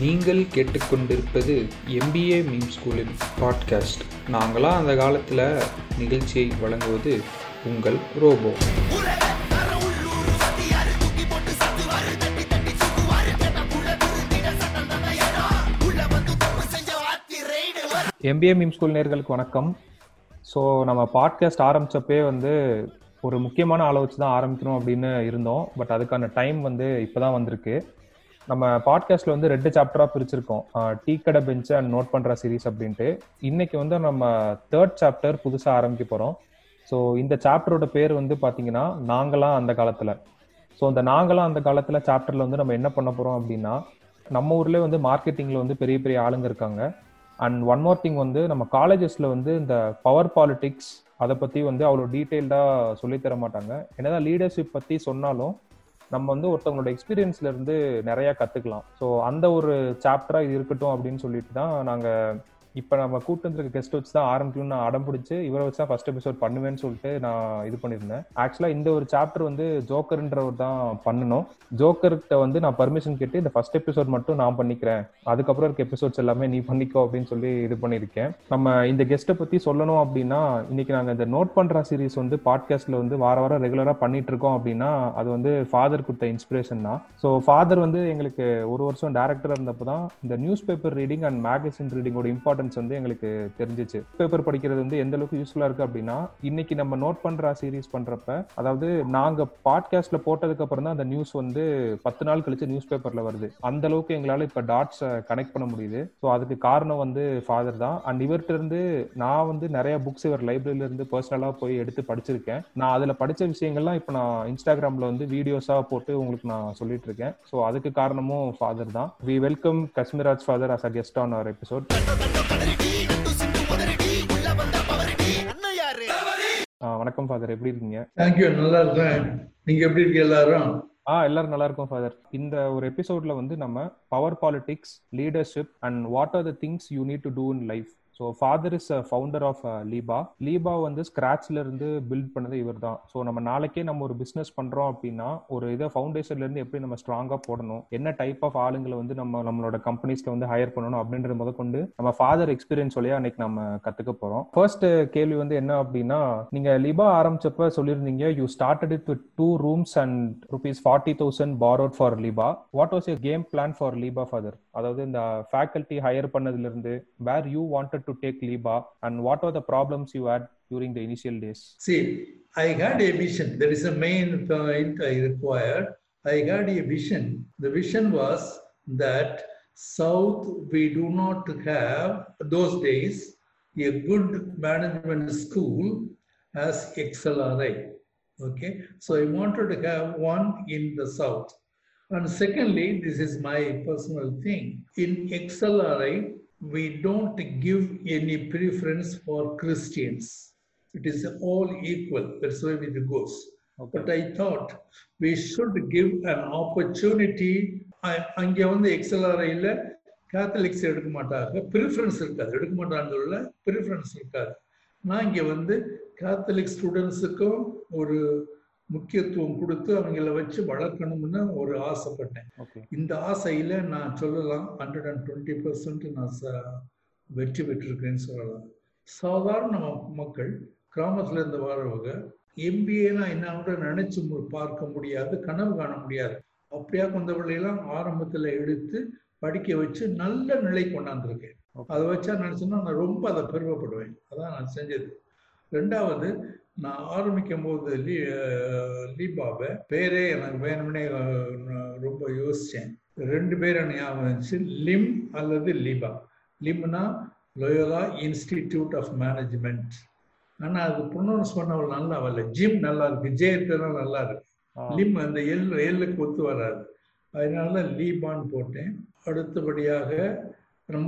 நீங்கள் கேட்டுக்கொண்டிருப்பது MBA meme ஸ்கூலின் podcast நாங்களாம் அந்த காலத்தில் நிகழ்ச்சியை வழங்குவது உங்கள் ரோபோ. எம்பிஏ மீம் ஸ்கூல் நேர்களுக்கு வணக்கம். ஸோ நம்ம பாட்காஸ்ட் ஆரம்பித்தப்பே வந்து ஒரு முக்கியமான ஆளை வச்சு தான் ஆரம்பிக்கணும் அப்படின்னு இருந்தோம். பட் அதுக்கான டைம் வந்து இப்போ தான் வந்திருக்கு. நம்ம பாட்காஸ்ட்ல வந்து ரெண்டு சாப்டராக பிரிச்சிருக்கோம். டீ கடை பெஞ்சு அண்ட் நோட் பண்ணுற சீரீஸ் அப்படின்ட்டு. இன்னைக்கு வந்து நம்ம தேர்ட் சாப்டர் புதுசாக ஆரம்பிக்க போகிறோம் ஸோ இந்த சாப்டரோட பேர் வந்து பாத்தீங்கன்னா நாங்களாம் அந்த காலத்தில். ஸோ இந்த நாங்களாம் அந்த காலத்தில் சாப்டரில் வந்து நம்ம என்ன பண்ண போகிறோம் அப்படின்னா நம்ம ஊர்லேயே வந்து மார்க்கெட்டிங்கில் வந்து பெரிய பெரிய ஆளுங்க இருக்காங்க. அண்ட் ஒன் மோர் திங் வந்து நம்ம காலேஜஸில் வந்து இந்த பவர் பாலிட்டிக்ஸ் அதை பற்றி வந்து அவ்வளோ டீட்டெயில்டா சொல்லித்தர மாட்டாங்க. என்னதான் லீடர்ஷிப் பற்றி சொன்னாலும் நம்ம வந்து ஒருத்தவங்களோட எக்ஸ்பீரியன்ஸ்ல இருந்து நிறைய கற்றுக்கலாம் ஸோ அந்த ஒரு சாப்டராக இது இருக்கட்டும் அப்படின்னு சொல்லிட்டு தான் நாங்கள் இப்போ நம்ம கூட்டு வந்திருக்க கெஸ்ட் வச்சு தான் ஆரம்பிக்கணும்னு நான் அடம் பிடிச்சி இவரை வச்சு தான் ஃபர்ஸ்ட் எபிசோட் பண்ணுவேன்னு சொல்லிட்டு நான் இது பண்ணியிருந்தேன். ஆக்சுவலாக இந்த ஒரு சாப்டர் வந்து ஜோக்கர்ன்றவர் தான் பண்ணணும். ஜோக்கர்கிட்ட வந்து நான் பர்மிஷன் கேட்டு இந்த ஃபர்ஸ்ட் எபிசோட் மட்டும் நான் பண்ணிக்கிறேன். அதுக்கப்புறம் இருக்க எபிசோட்ஸ் எல்லாமே நீ பண்ணிக்கோ அப்படின்னு சொல்லி இது பண்ணியிருக்கேன். நம்ம இந்த கெஸ்ட்டை பற்றி சொல்லணும் அப்படின்னா இன்னைக்கு நாங்கள் இந்த நோட் பண்ணுற சீரீஸ் வந்து பாட்காஸ்ட்ல வந்து வார வாரம் ரெகுலராக பண்ணிட்டு இருக்கோம் அப்படின்னா அது வந்து ஃபாதர் கொடுத்த இன்ஸ்பிரேஷன் தான். ஸோ ஃபாதர் வந்து எங்களுக்கு ஒரு வருஷம் டேரக்டர் இருந்தப்போ தான் இந்த news paper reading and magazine ரீடிங்கோட importance வந்து எங்களுக்கு தெரிஞ்சிச்சு. பேப்பர் படிக்கிறது வந்து எந்த அளவுக்கு யூஸ்ஃபுல்லா இருக்கு அப்படின்னா இன்னைக்கு நம்ம நோட் பண்ற சீரீஸ் பண்றப்ப அதாவது நாங்க பாட்காஸ்ட்ல போட்டதுக்கு அப்புறம் தான் அந்த நியூஸ் வந்து பத்து நாள் கழிச்சு நியூஸ் பேப்பர்ல வருது. அந்த அளவுக்கு எங்களால இப்ப டாட்ஸ் கனெக்ட் பண்ண முடியுது. ஸோ அதுக்கு காரணம் வந்து ஃபாதர் தான். அண்ட் இவர்கிட்ட இருந்து நான் வந்து நிறைய புக்ஸ் இவர் லைப்ரரியில இருந்து பர்சனலா போய் எடுத்து படிச்சிருக்கேன். நான் அதுல படிச்ச விஷயங்கள்லாம் இப்ப நான் இன்ஸ்டாகிராம்ல வந்து வீடியோஸா போட்டு உங்களுக்கு நான் சொல்லிட்டு இருக்கேன். ஸோ அதுக்கு காரணமும் ஃபாதர் தான். We welcome Kashmiraj father as a guest on our episode வணக்கம் ஃபாதர் எப்படி இருக்கீங்க? தேங்க்யூ நல்லா இருக்கேன். நீங்க எப்படி இருக்கீங்க எல்லாரும்? ஆ எல்லாரும் நல்லா இருக்கும் ஃபாதர் இந்த ஒரு எபிசோட்ல வந்து நம்ம power politics leadership and what are the things you need to do in life so father is founder of LIBA LIBA வந்து ஸ்கிராச்ல இருந்து பில்ட் பண்ணது இவர் தான் ஸோ நம்ம நாளைக்கே நம்ம ஒரு பிஸ்னஸ் பண்றோம் அப்படின்னா ஒரு இதை ஃபவுண்டேஷன்ல இருந்து எப்படி நம்ம ஸ்ட்ராங்கா போடணும் என்ன டைப் ஆஃப் ஆளுங்களை வந்து நம்ம நம்மளோட கம்பெனிஸ்க்கு வந்து ஹையர் பண்ணணும் அப்படின்றது முத கொண்டு நம்ம ஃபாதர் எக்ஸ்பீரியன்ஸ் வழியா அன்னைக்கு நம்ம கத்துக்க போறோம். ஃபர்ஸ்ட் கேள்வி வந்து என்ன அப்படின்னா நீங்க லிபா ஆரம்பிச்சப்ப சொல்லியிருந்தீங்க you started it with two rooms and rupees forty thousand borrowed for LIBA what was your game plan for LIBA father அதாவது இந்த ஃபேக்கல்ட்டி ஹையர் பண்ணதுல இருந்து where you wanted to take Liba and what are the problems you had during the initial days? See, I had a vision. There is a main point I required. I had a vision. The vision was that South, we do not have those days a good management school as XLRI. Okay, so I wanted to have one in the South. And secondly, this is my personal thing. In XLRI, we don't give any preference for Christians. It is all equal. That's why it goes. Okay. But I thought we should give an opportunity. அங்கே வந்து எக்ஸல்ஆர்ஐயில் Catholics எடுக்க மாட்டாங்க preference இருக்காது எடுக்க மாட்டாங்கல்ல preference இருக்காது நான் இங்கே வந்து கேத்தலிக் ஸ்டூடெண்ட்ஸுக்கும் ஒரு முக்கியத்துவம் கொடுத்து அவங்கள வச்சு வளர்க்கணும்னு ஒரு ஆசைப்பட்டேன். இந்த ஆசையில நான் சொல்லலாம் ஹண்ட்ரட் அண்ட் டுவெண்ட்டி பர்சன்ட் நான் வெற்றி பெற்றிருக்கேன்னு சொல்லலாம். சாதாரண மக்கள் கிராமத்துல இருந்து வரவங்க எம்பிஏனா என்ன நினைச்சு பார்க்க முடியாது கனவு காண முடியாது. அப்படியா கொண்ட பிள்ளையெல்லாம் ஆரம்பத்துல எடுத்து படிக்க வச்சு நல்ல நிலை கொண்டாந்துருக்கேன். அதை வச்சா நினைச்சோன்னா நான் ரொம்ப அதை பெருமைப்படுவேன். அதான் நான் செஞ்சது. ரெண்டாவது நான் ஆரம்பிக்கும் போது லீ லீபாவை பேரே எனக்கு வேணும்னே ரொம்ப யோசிச்சேன். ரெண்டு பேர் ஞாபகம் இருந்துச்சு லிம் அல்லது லீபா. லிம்னா லோயோலா இன்ஸ்டிடியூட் ஆஃப் மேனேஜ்மெண்ட். ஆனால் அது ப்ரொனவுன்ஸ் பண்ணவள் நல்லா வரல. ஜிம் நல்லா இருக்கு. ஜெயத்தெல்லாம் நல்லா இருக்கு. லிம் அந்த எல் எல்லுக்கு ஒத்து வராது. அதனால லீபான்னு போட்டேன். அடுத்தபடியாக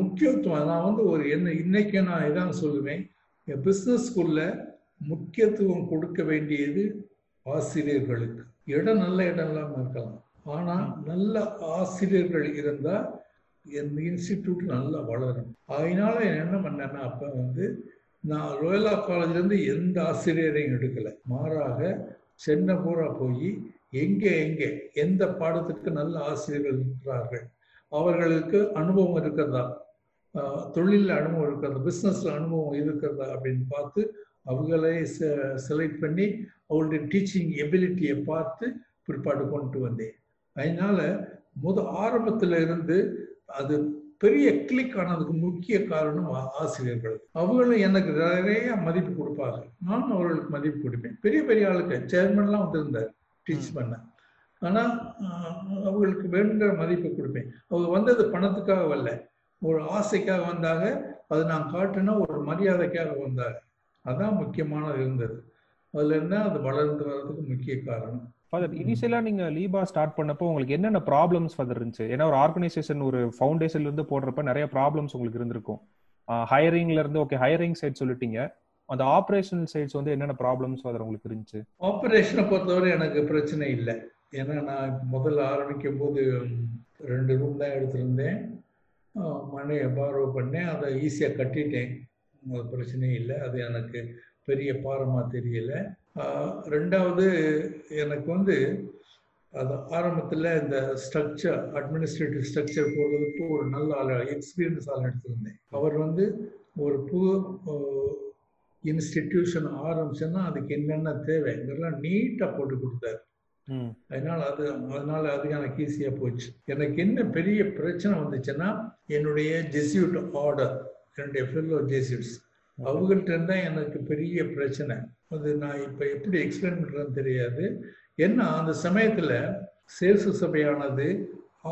முக்கியத்துவம் நான் வந்து ஒரு என்ன இன்னைக்கு நான் இதான் சொல்லுவேன். பிஸ்னஸ் ஸ்கூல்ல முக்கியத்துவம் கொடுக்க வேண்டியது ஆசிரியர்களுக்கு. இடம் நல்ல இடம் இல்லாமல் இருக்கலாம். ஆனா நல்ல ஆசிரியர்கள் இருந்தா என் இன்ஸ்டிடியூட் நல்லா வளரும். அதனால என்ன பண்ணேன்னா அப்ப வந்து நான் ரோயலா காலேஜ்லேருந்து எந்த ஆசிரியரையும் எடுக்கலை. மாறாக சென்னை பூரா போய் எங்கே எங்கே எந்த பாடத்துக்கு நல்ல ஆசிரியர்கள் இருக்கிறார்கள் அவர்களுக்கு அனுபவம் இருக்கிறதா தொழிலில் அனுபவம் இருக்கிறதா பிஸ்னஸில் அனுபவம் இருக்கிறதா அப்படின்னு பார்த்து அவங்களே செலக்ட் பண்ணி அவங்களுடைய டீச்சிங் எபிலிட்டியை பார்த்து பிற்பாடு கொண்டு வந்தேன். அதனால முத ஆரம்பத்துல இருந்து அது பெரிய கிளிக் ஆனதுக்கு முக்கிய காரணம் ஆசிரியர்கள். அவங்களும் எனக்கு நிறைய மதிப்பு கொடுப்பாங்க. நானும் அவர்களுக்கு மதிப்பு கொடுப்பேன். பெரிய பெரிய ஆளுக்கு சேர்மன்லாம் வந்திருந்தார் டீச் பண்ண. ஆனா அவங்களுக்கு வேணுங்கிற மதிப்பு கொடுப்பேன். அவங்க வந்தது பணத்துக்காக வரல ஒரு ஆசைக்காக வந்தாங்க அது நான் காட்டுனா ஒரு மரியாதைக்காக வந்தாங்க. அதான் முக்கியமானது இருந்தது. அதுல இருந்தா அது வளர்ந்து வர்றதுக்கு முக்கிய காரணம். ஃபாதர் இனிஷியலா நீங்க லீபா ஸ்டார்ட் பண்ணப்போ உங்களுக்கு என்னென்ன ப்ராப்ளம்ஸ் ஃபாதர் இருந்துச்சு? ஏன்னா ஒரு ஆர்கனைசேஷன் ஒரு ஃபவுண்டேஷன்ல இருந்து போடுறப்ப நிறைய ப்ராப்ளம்ஸ் உங்களுக்கு இருந்திருக்கும். ஹையரிங்ல இருந்து ஓகே ஹையரிங் சைட் சொல்லிட்டீங்க. அந்த ஆப்ரேஷனல் சைட்ஸ் வந்து என்னென்ன ப்ராப்ளம்ஸ் ஃபாதர் உங்களுக்கு இருந்துச்சு? ஆப்ரேஷனை பொறுத்தவரை எனக்கு பிரச்சனை இல்லை. ஏன்னா நான் முதல்ல ஆரம்பிக்கும் போது ரெண்டு ரூம் தான் எடுத்திருந்தேன். மனையை பார்வை பண்ணேன். அதை ஈஸியாக கட்டிட்டேன். பிரச்சனையும் இல்லை. அது எனக்கு பெரிய பாரமாக தெரியல. ரெண்டாவது எனக்கு வந்து அது ஆரம்பத்தில் இந்த ஸ்ட்ரக்சர் அட்மினிஸ்ட்ரேட்டிவ் ஸ்ட்ரக்சர் போடுறதுக்கு ஒரு நல்ல ஆள் எக்ஸ்பீரியன்ஸ் ஆள் எடுத்திருந்தேன். அவர் வந்து ஒரு புது இன்ஸ்டிடியூஷன் ஆரம்பிச்சோன்னா அதுக்கு என்னென்ன தேவைங்கிறதெல்லாம் நீட்டாக போட்டு கொடுத்தாரு. அதனால அது அதனால அது எனக்கு ஈஸியாக போச்சு. எனக்கு என்ன பெரிய பிரச்சனை வந்துச்சுன்னா என்னுடைய ஜெசியூட் ஆர்டர் என்னுடைய ஃபெல்லோ ஜெசியூட்ஸ் அவங்கள்ட்ட இருந்தா எனக்கு பெரிய பிரச்சனை. அது நான் இப்போ எப்படி எக்ஸ்பிளைன் பண்ணுறேன்னு தெரியாது. ஏன்னா அந்த சமயத்தில் சேசு சபையானது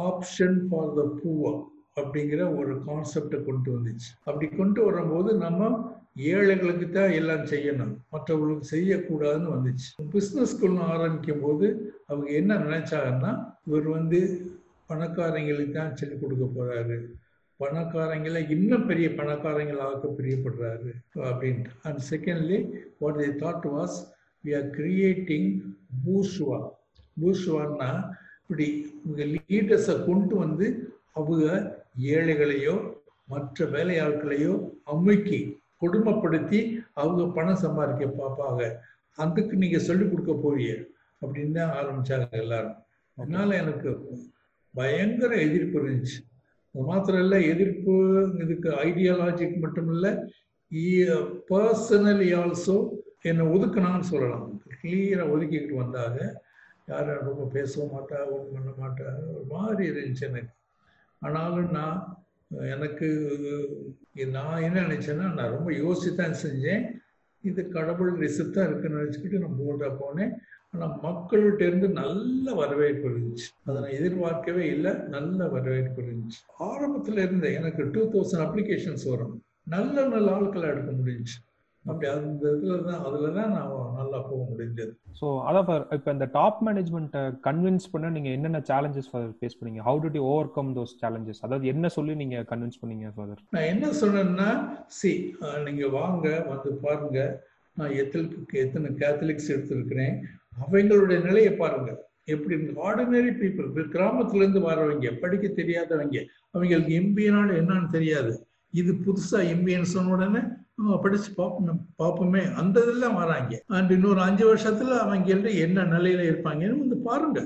ஆப்ஷன் ஃபார் த பூவா அப்படிங்கிற ஒரு கான்செப்டை கொண்டு வந்துச்சு. அப்படி கொண்டு வரும்போது நம்ம ஏழைகளுக்கு தான் எல்லாம் செய்யணும். மற்றவர்களுக்கு செய்யக்கூடாதுன்னு வந்துச்சு. பிஸ்னஸ் ஸ்கூல்னு ஆரம்பிக்கும் போது அவங்க என்ன நினைச்சாங்கன்னா இவர் வந்து பணக்காரங்களுக்கு தான் சொல்லிக் கொடுக்க போறாரு. பணக்காரங்களை இன்னும் பெரிய பணக்காரங்கள் ஆக்க பிரியப்படுறாரு அப்படின்ட்டு. And secondly what the thought was we are creating bourgeois பூஷ்வான்னா இப்படி இவங்க லீடர்ஸை கொண்டு வந்து அவங்க ஏழைகளையோ மற்ற வேலையாட்களையோ அமுக்கி கொடுமைப்படுத்தி அவங்க பணம் சம்பாதிக்க பார்ப்பாங்க. அதுக்கு நீங்க சொல்லிக் கொடுக்க போறிய அப்படின்னு தான் ஆரம்பிச்சாங்க எல்லாரும். அதனால எனக்கு பயங்கர எதிர்ப்பு இருந்துச்சு. அது மாத்திரம் இல்லை எதிர்ப்பு இதுக்கு ஐடியாலஜிக் மட்டும் இல்லை பர்சனலி ஆல்சோ என்னை ஒதுக்கினான்னு சொல்லலாம். கிளியராக ஒதுக்கிக்கிட்டு வந்தாங்க. யாரும் ரொம்ப பேச மாட்டா ஒன்றும் பண்ண மாட்டா ஒரு மாதிரி இருந்துச்சு எனக்கு. ஆனாலும் நான் எனக்கு நான் என்ன நினச்சேன்னா நான் ரொம்ப யோசித்தான் தான் செஞ்சேன். இது கடவுள் ரிசப்தான் இருக்குன்னு நினச்சிக்கிட்டு நான் போல்டாக போனேன். ஆனால் மக்கள்கிட்ட இருந்து நல்ல வரவேற்பு இருந்துச்சு. அதை நான் எதிர்பார்க்கவே இல்லை. நல்ல வரவேற்பு இருந்துச்சு. ஆரம்பத்தில் இருந்த எனக்கு டூ தௌசண்ட் அப்ளிகேஷன்ஸ் வரும். நல்ல நல்ல ஆட்களை எடுக்க முடிஞ்சுச்சு. அப்படி அந்த இதுல தான் அதுல தான் நான் நல்லா போக முடிஞ்சது. ஸோ அதான் இப்போ இந்த டாப் மேனேஜ்மெண்ட்டை கன்வின்ஸ் பண்ண நீங்க என்னென்ன சேலஞ்சஸ் ஃபேஸ் பண்ணீங்க? How do you overcome those challenges அதாவது என்ன சொல்லி நீங்க கன்வின்ஸ் பண்ணீங்க ஃபாதர் நான் என்ன சொன்னேன்னா சி நீங்க வாங்க வந்து பாருங்க. நான் எத்தனை எத்தனை கேத்தலிக்ஸ் எடுத்திருக்கிறேன். அவங்களுடைய நிலையை பாருங்க எப்படி ஆர்டினரி பீப்புள் கிராமத்துல இருந்து வரவங்க படிக்க தெரியாதவங்க அவங்களுக்கு எம்பியனால என்னன்னு தெரியாது. இது புதுசா எம்பியன் சொன்ன உடனே படிச்சு பார்ப்போம் பார்ப்போமே. அந்த இதெல்லாம் வராங்க. அண்ட் இன்னொரு அஞ்சு வருஷத்துல அவங்க என்ன நிலையில இருப்பாங்கன்னு வந்து பாருங்க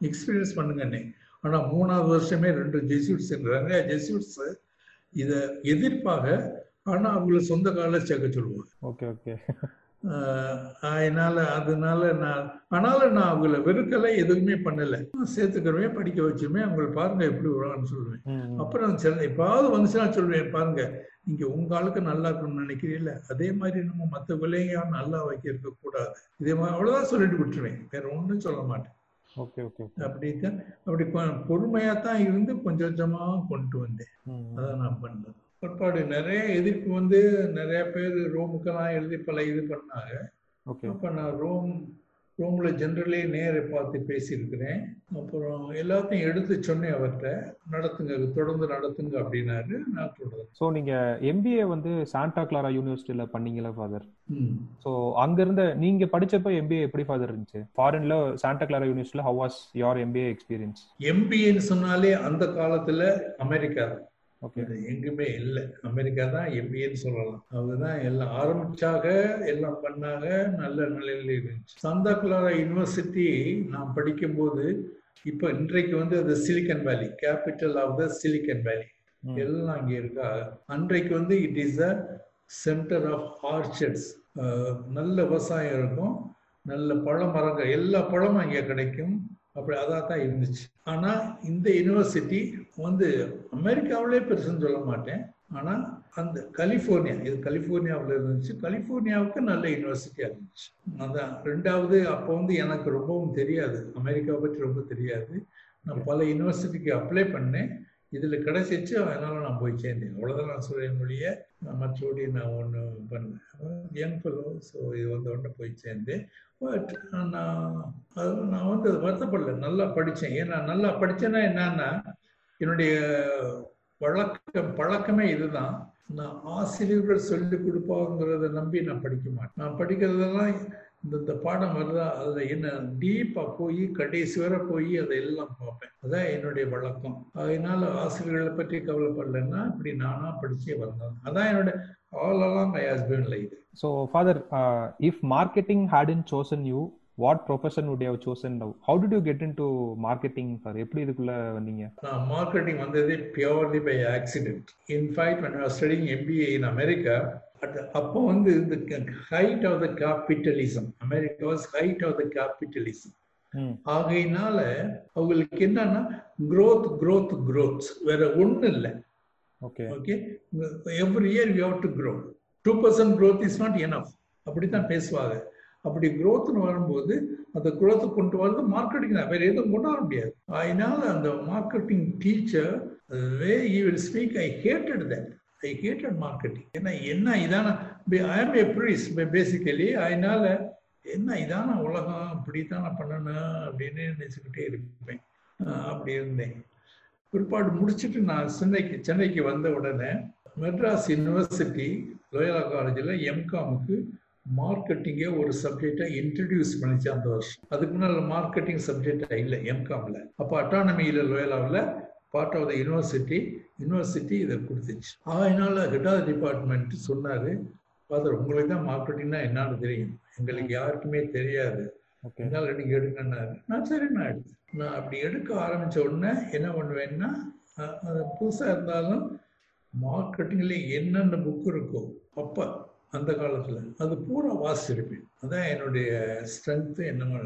எக்ஸ்பீரியன்ஸ் பண்ணுங்கன்னே ஆனா மூணாவது வருஷமே ரெண்டு ஜெசியூட்ஸ் நிறைய ஜெசியூட்ஸ் இத எதிர்ப்பாக ஆனா அவங்கள சொந்த கால சேர்க்க சொல்லுவாங்க. Okay okay. அதனால அதனால நான் ஆனாலும் நான் அவங்கள வெறுக்கலை எதுவுமே பண்ணல. சேர்த்துக்கிறவேன் படிக்க வச்சுமே அவங்களை பாருங்க எப்படி வருவான்னு சொல்லுவேன். அப்புறம் எப்பாவது வந்துச்சுன்னா சொல்லுவேன் பாருங்க நீங்க உங்க ஆளுக்கு நல்லா இருக்கணும்னு நினைக்கிறீங்கள அதே மாதிரி நம்ம மற்ற விலையா நல்லா வைக்க கூடாது. இதே மாதிரி அவ்வளவுதான் சொல்லிட்டு விட்டுருவேன். வேற ஒன்றும் சொல்ல மாட்டேன். ஓகே ஓகே அப்படித்தான் அப்படி பொறுமையா தான் இருந்து கொஞ்சம் கொஞ்சமா கொண்டு வந்தேன். அதான் நான் பண்ணது. பிற்பாடு நிறைய எதிர்ப்பு வந்து நிறைய பேர் ரோமுக்கெல்லாம் எழுதி பல இது பண்ணாங்க. அப்ப நான் ரோம் ரோம்ல ஜென்ரலே நேரை பார்த்து பேசியிருக்கிறேன். அப்புறம் எல்லாத்தையும் எடுத்து சொன்னேன் அவர்கிட்ட. நடத்துங்க தொடர்ந்து நடத்துங்க அப்படின்னாரு. நான் தொடர்ந்து. ஸோ நீங்க எம்பிஏ வந்து சாண்டா கிளாரா யூனிவர்சிட்டியில பண்ணீங்களா ஃபாதர் ஸோ அங்க இருந்த நீங்க படிச்சப்ப எம்பிஏ எப்படி ஃபாதர் இருந்துச்சு? ஃபாரின்ல சாண்டா கிளாரா யூனிவர்சிட்டியில how was your MBA experience எம்பிஏன்னு சொன்னாலே அந்த காலத்துல அமெரிக்கா தான் எங்குமே இல்லை. அமெரிக்கா தான் எம்பிஏன்னு சொல்லலாம். அவங்கதான் எல்லாம் ஆரம்பிச்சாக எல்லாம் பண்ணாங்க நல்ல நிலையில இருந்துச்சு. சந்தா கிளாரா யூனிவர்சிட்டி நான் படிக்கும்போது இப்போ இன்றைக்கு வந்து அது சிலிக்கன் வேலி கேபிட்டல் ஆஃப் த சிலிக்கன் வேலி. எல்லாம் அங்கே இருக்கா? அன்றைக்கு வந்து it is a centre of orchards நல்ல விவசாயம் இருக்கும். நல்ல பழ மரங்கள் எல்லா பழமும் அங்கே கிடைக்கும். அப்படி அதாக தான் இருந்துச்சு. ஆனால் இந்த யூனிவர்சிட்டி வந்து அமெரிக்காவிலே பெருசுன்னு சொல்ல மாட்டேன். ஆனால் அந்த கலிஃபோர்னியா இது கலிஃபோர்னியாவில் இருந்துச்சு. கலிஃபோர்னியாவுக்கு நல்ல யூனிவர்சிட்டியாக இருந்துச்சு. அதான் ரெண்டாவது அப்போ வந்து எனக்கு ரொம்பவும் தெரியாது. அமெரிக்காவை பற்றி ரொம்ப தெரியாது. நான் பல யூனிவர்சிட்டிக்கு அப்ளை பண்ணேன். இதில் கிடைச்சிச்சு அதனால் நான் போய் சேர்ந்தேன். அவ்வளோதான் நான் மொழியை மொழிய மற்றபடி நான் ஒன்று பண்ணேன் யங் ஃபெலோ ஸோ இது வந்த உடனே போய் சேர்ந்தேன். பட் நான் அது நான் வந்து வருத்தப்படல. நல்லா படித்தேன் ஏன்னா நல்லா படித்தேன்னா என்னன்னா என்னுடைய வழக்கம் பழக்கமே இதுதான். நான் ஆசிரியர்கள் சொல்லிக் கொடுப்பாங்கிறத நம்பி நான் படிக்க மாட்டேன். நான் படிக்கிறதெல்லாம் இந்த இந்த பாடம் வருதா அதில் என்ன டீப்பாக போய் கடைசி வரை போய் அதை எல்லாம் பார்ப்பேன். அதான் என்னுடைய வழக்கம். அதனால ஆசிரியர்களை பற்றி கவலைப்படலைன்னா இப்படி நானா படிச்சே வந்தேன். அதான் என்னோட all along I has been like So, Father, uh, if marketing hadn't you what profession would you have chosen? Now? How did you get into marketing, sir? எப்படி இதுக்குள்ள வந்தீங்க? நான் மார்க்கெட்டிங் வந்ததே purely by accident in fact was studying MBA in America at அப்போ வந்து இந்த height of the capitalism America was height of the capitalism ஆகையினால அவங்களுக்கு என்னன்னா growth growth growth. வேற ஒண்ணும் இல்லை. Okay. Okay every year you have to grow two percent growth is not enough அப்படித்தான் பேசுவாங்க. அப்படி குரோத்னு வரும்போது அந்த க்ரோத்தை கொண்டு வரது மார்க்கெட்டிங் தான். வேற எதுவும் கொண்டு வர முடியாது. அதனால அந்த marketing teacher way he will speak I hated that I hated marketing ஏன்னா என்ன இதான? ஐ ஆம் ஏ ப்ரீஸ் பேசிக்கலி அதனால என்ன இதான உலகம்? இப்படித்தான் நான் பண்ணணும் அப்படின்னு நினச்சிக்கிட்டே இருப்பேன். அப்படி இருந்தேன். பிற்பாடு முடிச்சுட்டு நான் சென்னைக்கு சென்னைக்கு வந்த உடனே மெட்ராஸ் யூனிவர்சிட்டி லோயலா காலேஜில் எம்காமுக்கு மார்க்கெட்டிங்கே ஒரு சப்ஜெக்டை இன்ட்ரடியூஸ் பண்ணிச்சு அந்த வருஷம். அதுக்கு முன்னால் மார்க்கெட்டிங் சப்ஜெக்டா இல்லை எம்காமில் அப்போ அட்டானமியில் லோயலாவில் part of the university university இதை கொடுத்துச்சு. அதனால ஹெட் ஆஃப் டிபார்ட்மெண்ட் சொன்னார் ஃபாதர் உங்களுக்கு தான் மார்க்கெட்டிங்னா என்னன்னு தெரியும். எங்களுக்கு யாருக்குமே தெரியாது. என்னால் நீங்க எடுங்கன்னாரு. நான் சரி நான் எடுத்தேன். நான் அப்படி எடுக்க ஆரம்பிச்ச உடனே என்ன பண்ணுவேன்னா அஹ், அது புதுசா இருந்தாலும் மார்க்கெட்டிங்ல என்னென்ன புக் இருக்கோ அப்ப அந்த காலத்துல. அது பூரா வாசிச்சிருப்பேன் அதான் என்னுடைய ஸ்ட்ரென்த் என்னமோ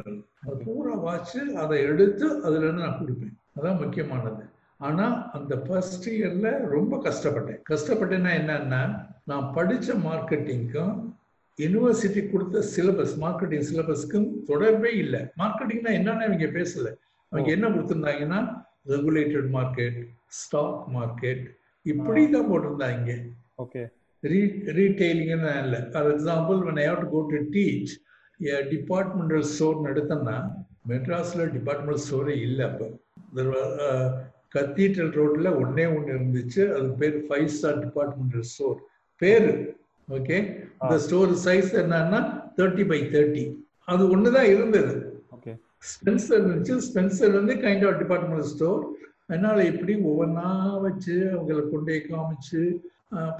அது பூரா வாசிச்சு அதை எடுத்து அதுல இருந்து நான் கொடுப்பேன். அதான் முக்கியமானது. ஆனா அந்த ஃபர்ஸ்ட் இயர்ல ரொம்ப கஷ்டப்பட்டேன். கஷ்டப்பட்டேன்னா என்னன்னா நான் படிச்ச மார்க்கெட்டிங்க்கும் யூனிவர்சிட்டி கொடுத்த சிலபஸ் மார்க்கெட்டிங் சிலபஸ்க்கும் தொடர்பே இல்லை. மார்க்கெட்டிங்னா என்னன்னு இவங்க பேசல. அவங்க என்ன கொடுத்துருந்தாங்கன்னா ரெகுலேட்டட் மார்க்கெட் ஸ்டாக் மார்க்கெட் இப்படி தான் போட்டிருந்தாங்க. ஓகே. ரீ ரீட்டைலிங்னு இல்லை. For example when I have to go to teach a departmental store நடத்தனா மெட்ராஸ்ல டிபார்ட்மெண்டல் ஸ்டோரே இல்லை அப்போ. கத்தீட்ரல் ரோட்ல ஒன்னே ஒன்று இருந்துச்சு. அது பேர் ஃபைவ் ஸ்டார் டிபார்ட்மெண்டல் ஸ்டோர் பேரு ஓகே இந்த ஸ்டோர் சைஸ் என்னன்னா தேர்ட்டி பை தேர்ட்டி அது ஒன்று தான் இருந்தது ஸ்பென்சர் இருந்துச்சு. ஸ்பென்சர் வந்து கைண்ட் ஆஃப் டிபார்ட்மெண்டல் ஸ்டோர் அதனால இப்படி ஒவ்வொன்றா வச்சு அவங்களை கொண்டு காமிச்சு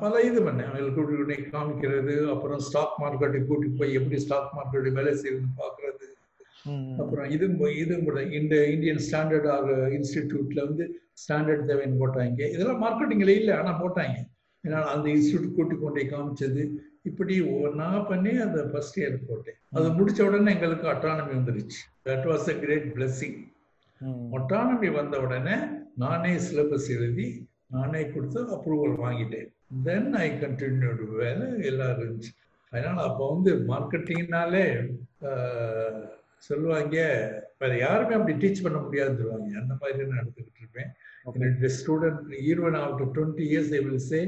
பல இது பண்ணேன். அவங்களை கூட்டி கொண்டு போய் காமிக்கிறது அப்புறம் ஸ்டாக் மார்க்கெட்டை கூட்டிட்டு போய் எப்படி ஸ்டாக் மார்க்கெட் வேலை செய்யுதுன்னு பார்க்கறது. அப்புறம் இது இது கூட இந்த இந்தியன் ஸ்டாண்டர்ட் ஆர் இன்ஸ்டிடியூட்ல வந்து ஸ்டாண்டர்ட் தேவைன்னு போட்டாங்க. இதெல்லாம் மார்க்கெட்டிங்ல இல்லை ஆனா போட்டாங்க. ஏன்னா அந்த இன்ஸ்டியூட் கூட்டி கொண்டு காமிச்சது. இப்படி ஒவ்வொன்றா பண்ணி அந்த ஃபர்ஸ்ட் இயர் போட்டேன். அது முடிச்ச உடனே எங்களுக்கு அட்டானமி வந்துருச்சு. That was a great blessing autonomy வந்த உடனே நானே சிலபஸ் எழுதி நானே கொடுத்து அப்ரூவல் வாங்கிட்டேன். தென் ஐ கண்டினியூடு வேலை எல்லாம் இருந்துச்சு. அதனால அப்போ வந்து மார்க்கெட்டிங்னாலே சொல்லுவாங்க வேற யாருமே அப்படி டீச் பண்ண முடியாதுன்னு சொல்லுவாங்க. அந்த மாதிரி நான் எடுத்துக்கிட்டு இருப்பேன். என்னுடைய student even after twenty years they will say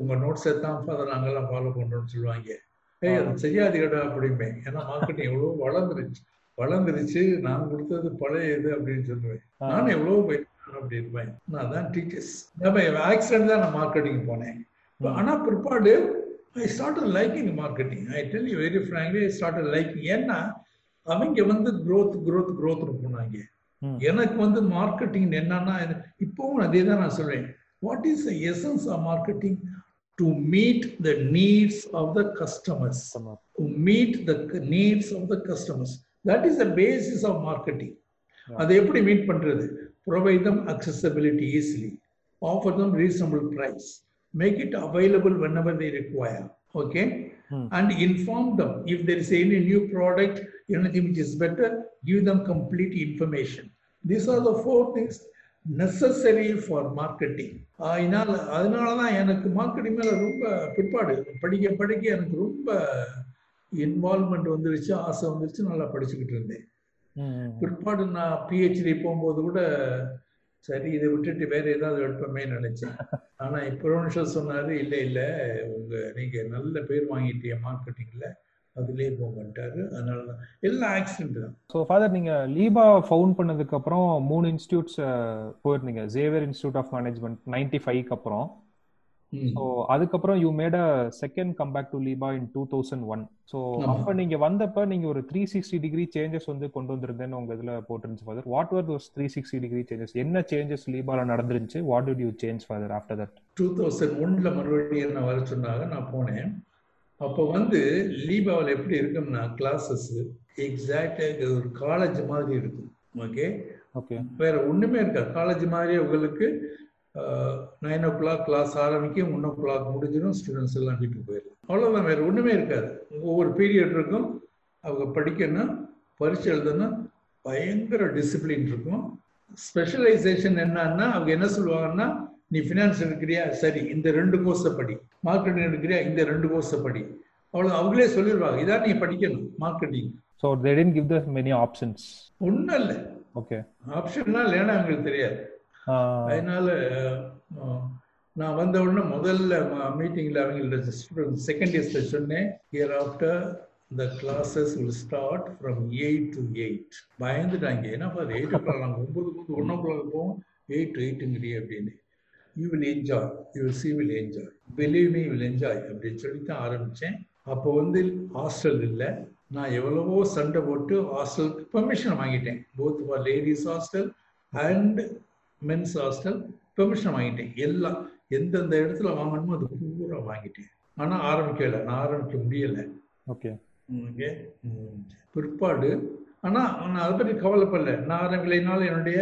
உங்க நோட்ஸை தான் ஃபாதர் நாங்கெல்லாம் ஃபாலோ பண்றோம்னு சொல்லுவாங்க. ஏய் அது செய்யாதீங்கடா அப்படிமே ஏன்னா மார்க்கெட்டிங் எவ்வளோ வளர்ந்துருச்சு. வளர்ந்துருச்சு நான் கொடுத்தது பழைய இது அப்படின்னு சொல்லுவேன். நானும் எவ்வளோ போயிட்டு அப்படி இருப்பேன். நான் தான் டீச்சர்ஸ் ஆக்சிடென்ட் தான் நான் மார்க்கெட்டிங் போனேன். ஆனா பிற்பாடு I start liking marketing I tell you very frankly I start liking ஏன்னா அவங்க வந்து growth growth growthனு போனாங்க. எனக்கு வந்து மார்க்கெட்டிங் என்னன்னா இப்பவும் அதே தான் நான் சொல்றேன். What is the essence of marketing to meet the needs of the customers to meet the needs of the customers that is the basis of marketing அதை எப்படி மீட் பண்றது? Provide them accessibility easily offer them reasonable price it available whenever they require okay Hmm. and inform them if there is any new product anything which is better give them complete information these are the four things necessary for marketing அதனால அதனால தான் எனக்கு marketing மேல ரொம்ப பிற்பாடு படிக்க படிக்க எனக்கு ரொம்ப இன்வால்மெண்ட் வந்துருச்சு ஆசை வந்துருச்சு நல்லா படிச்சுக்கிட்டு இருந்தேன் பிற்பாடு நான் பிஹெச்டி போகும்போது கூட சரி இதை விட்டுட்டு வேற ஏதாவது எடுப்போமே நினைச்சேன். ஆனா ப்ரொஃபஷர் சொன்னாரு இல்ல இல்ல உங்க நீங்க நல்ல பேர் வாங்கிட்டீங்க மார்க்கெட்டிங்ல அதுலயே போகட்டாரு அதனால தான். எல்லாம் ஆக்சிடென்ட் தான். ஸோ ஃபாதர் நீங்க லீபா ஃபவுண்ட் பண்ணதுக்கு அப்புறம் மூணு institutes போயிருந்தீங்க. Xavier institute of management ninety ஃபைவ்க்கு அப்புறம். ஸோ அதுக்கப்புறம் you made a second comeback to LIBA in two thousand one so. அப்போ நீங்க வந்தப்ப நீங்க ஒரு த்ரீ சிக்ஸ்டி டிகிரி சேஞ்சஸ் வந்து கொண்டு வந்திருந்தேன்னு உங்க இதுல போட்டிருந்துச்சு father what were those three sixty degree changes என்ன சேஞ்சஸ் லீபால நடந்துருந்துச்சு? What did you change father after that two thousand ஒன்ல மறுபடியும் என்ன வர சொன்னாங்க? நான் போனேன். அப்போ வந்து லீபாவில் எப்படி இருக்கும்னா கிளாஸஸ் எக்ஸாக்டாக ஒரு காலேஜ் மாதிரி இருக்கும். ஓகே ஓகே வேற ஒண்ணுமே இருக்காது. காலேஜ் மாதிரி உங்களுக்கு நைன் ஓ கிளாக் கிளாஸ் ஆரம்பிக்கும் ஒன் ஓ கிளாக் முடிஞ்சிடும் ஸ்டூடெண்ட்ஸ் எல்லாம் வீட்டுக்கு போயிடலாம். அவ்வளோதான் வேற ஒண்ணுமே இருக்காது. ஒவ்வொரு பீரியட் இருக்கும் அவங்க படிக்கணும் பரீட்சை எழுதணும் பயங்கர டிசிப்ளின் இருக்கும். ஸ்பெஷலைசேஷன் என்னன்னா அவங்க என்ன சொல்லுவாங்கன்னா நீ ஃபினான்ஸ் எடுக்கிறியா? சரி இந்த ரெண்டு கோர்ஸை படி. மார்க்கெட்டிங் எடுக்கிறியா? இந்த ரெண்டு கோர்ஸை படி. அவ்வளோ அவங்களே சொல்லிடுவாங்க இதான் நீ படிக்கணும் marketing so they tend give the many options ஒன்றும் இல்லை. ஓகே ஆப்ஷன்லாம் இல்லைன்னா அவங்களுக்கு தெரியாது. அதனால நான் வந்த உடனே முதல்ல மீட்டிங்ல அவங்களோட ஸ்டூடெண்ட் செகண்ட் இயர்ஸ்ல சொன்னேன். Hereafter the classes will start from eight to eight பயந்துட்டாங்க. ஏன்னா பாரு எயிட் ஓ கிளாக் நாங்கள் ஒன்பதுக்கு வந்து ஒன் ஓ கிளாக் போவோம் எயிட் டு எயிட்டுங்கிறீ அப்படின்னு. You will enjoy you will see will enjoy believe me will enjoy அப்படின்னு சொல்லி தான் ஆரம்பித்தேன் அப்போ வந்து ஹாஸ்டல் இல்லை. நான் எவ்வளவோ சண்டை போட்டு ஹாஸ்டலுக்கு பெர்மிஷன் வாங்கிட்டேன். Both for ladies hostel and men's hostel permission வாங்கிட்டேன். எல்லாம் எந்தெந்த இடத்துல வாங்கணுமோ அது பூரா வாங்கிட்டேன். ஆனால் ஆரம்பிக்கல. நான் ஆரம்பிக்க முடியலை. ஓகே. ஓகே பிற்பாடு. ஆனால் நான் அதை பற்றி கவலைப்படல. நான் ஆரம்பிக்கலைனாலும் என்னுடைய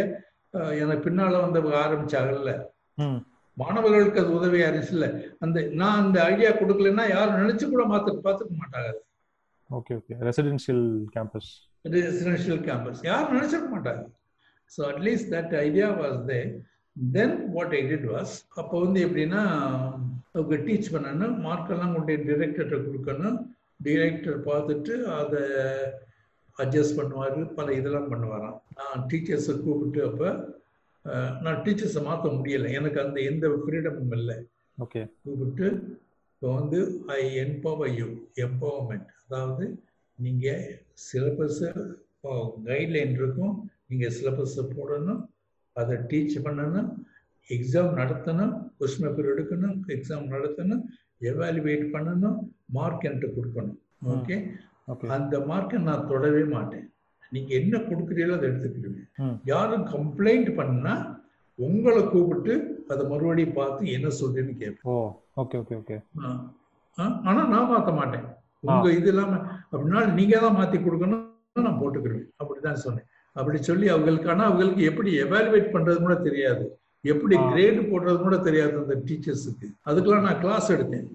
எனக்கு பின்னால் வந்தவங்க ஆரம்பிச்சாங்கல்ல. ம். மாணவர்களுக்கு அது உதவியா இருந்துச்சுல்ல அந்த நான் அந்த ஐடியா கொடுக்கலன்னா யாரும் நினைச்சு கூட மாத்த பார்த்துக்க மாட்டாங்க. Okay okay. Residential campus residential campus யாரும் நினைச்சிருக்க மாட்டாங்க. So at least that idea was they then what I did was அப்போ வந்து எப்படின்னா அவங்க டீச் பண்ணணும் மார்க்கெல்லாம் கொண்டு டிரெக்டர்கிட்ட கொடுக்கணும். டிரெக்டர் பார்த்துட்டு அதை அட்ஜஸ்ட் பண்ணுவார் பல இதெல்லாம் பண்ணுவாராம். நான் டீச்சர்ஸை கூப்பிட்டு அப்போ நான் டீச்சர்ஸை மாற்ற முடியலை. எனக்கு அந்த எந்த ஃப்ரீடமும் இல்லை. ஓகே கூப்பிட்டு இப்போ வந்து ஐ என்பவர் யூ எம்பவர்மெண்ட் அதாவது நீங்கள் சிலபஸை கைட்லைன் இருக்கும். நீங்கள் சிலபஸை போடணும் அதை டீச் பண்ணணும் எக்ஸாம் நடத்தணும் கொஸ்டின் பேப்பர் எடுக்கணும் எக்ஸாம் நடத்தணும் எவாலுவேட் பண்ணணும் மார்க் என்கிட்ட கொடுக்கணும். ஓகே அந்த மார்க்கை நான் தொடவே மாட்டேன். நீங்க என்ன கொடுக்குறீங்களோ அதை எடுத்துக்கிடுவேன். யாரும் கம்ப்ளைண்ட் பண்ணா உங்களை கூப்பிட்டு அதை மறுபடியும் பார்த்து என்ன சொல்றேன்னு கேட்பேன். ஓகே ஓகே ஓகே ஆ. ஆ, ஆனா நான் மாத்த மாட்டேன். உங்க இது இல்லாம அப்படின்னா நீங்க தான் மாத்தி கொடுக்கணும் நான் போட்டுக்கிடுவேன். அப்படிதான் சொன்னேன். அப்படி சொல்லி அவங்களுக்கு ஆனா அவங்களுக்கு எப்படி எவாலுவேட் பண்றது கூட தெரியாது. எப்படி. கிரேடு போடுறது கூட தெரியாது அந்த டீச்சர்ஸுக்கு அதுக்கெல்லாம் நான் கிளாஸ் எடுத்தேன்.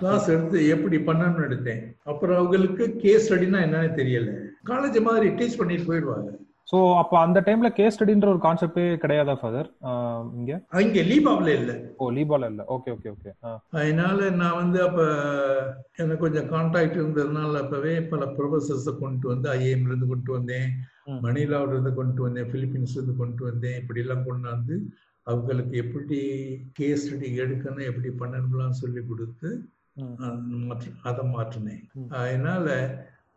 கிளாஸ் எடுத்து எப்படி பண்ணணும்னு எடுத்தேன். அப்புறம் அவங்களுக்கு கேஸ் ஸ்டடினா என்னன்னு தெரியல. காலேஜ் மாதிரி டீச் பண்ணிட்டு போயிடுவாங்க. ஸோ அப்போ அந்த டைம்ல கேஸ் ஸ்டடின்ற ஒரு கான்செப்டே கிடையாதா ஃபாதர் இங்க? அங்க லீபாவில் இல்லை. ஓ லீபால இல்ல. ஓகே ஓகே ஓகே அதனால நான் வந்து அப்ப எனக்கு கொஞ்சம் கான்டாக்ட் இருந்ததுனால அப்பவே பல ப்ரொஃபசர்ஸை கொண்டு வந்து ஐஏஎம்ல இருந்து கொண்டு வந்தேன். ம். மணிலாவில இருந்து கொண்டு வந்தேன் பிலிப்பீன்ஸ்ல இருந்து கொண்டு வந்தேன். இப்படி எல்லாம் கொண்டாந்து அவங்களுக்கு எப்படி கேஸ் ஸ்டடி எடுக்கணும் எப்படி பண்ணணும்லாம் சொல்லி கொடுத்து அதை மாற்றினேன். அதனால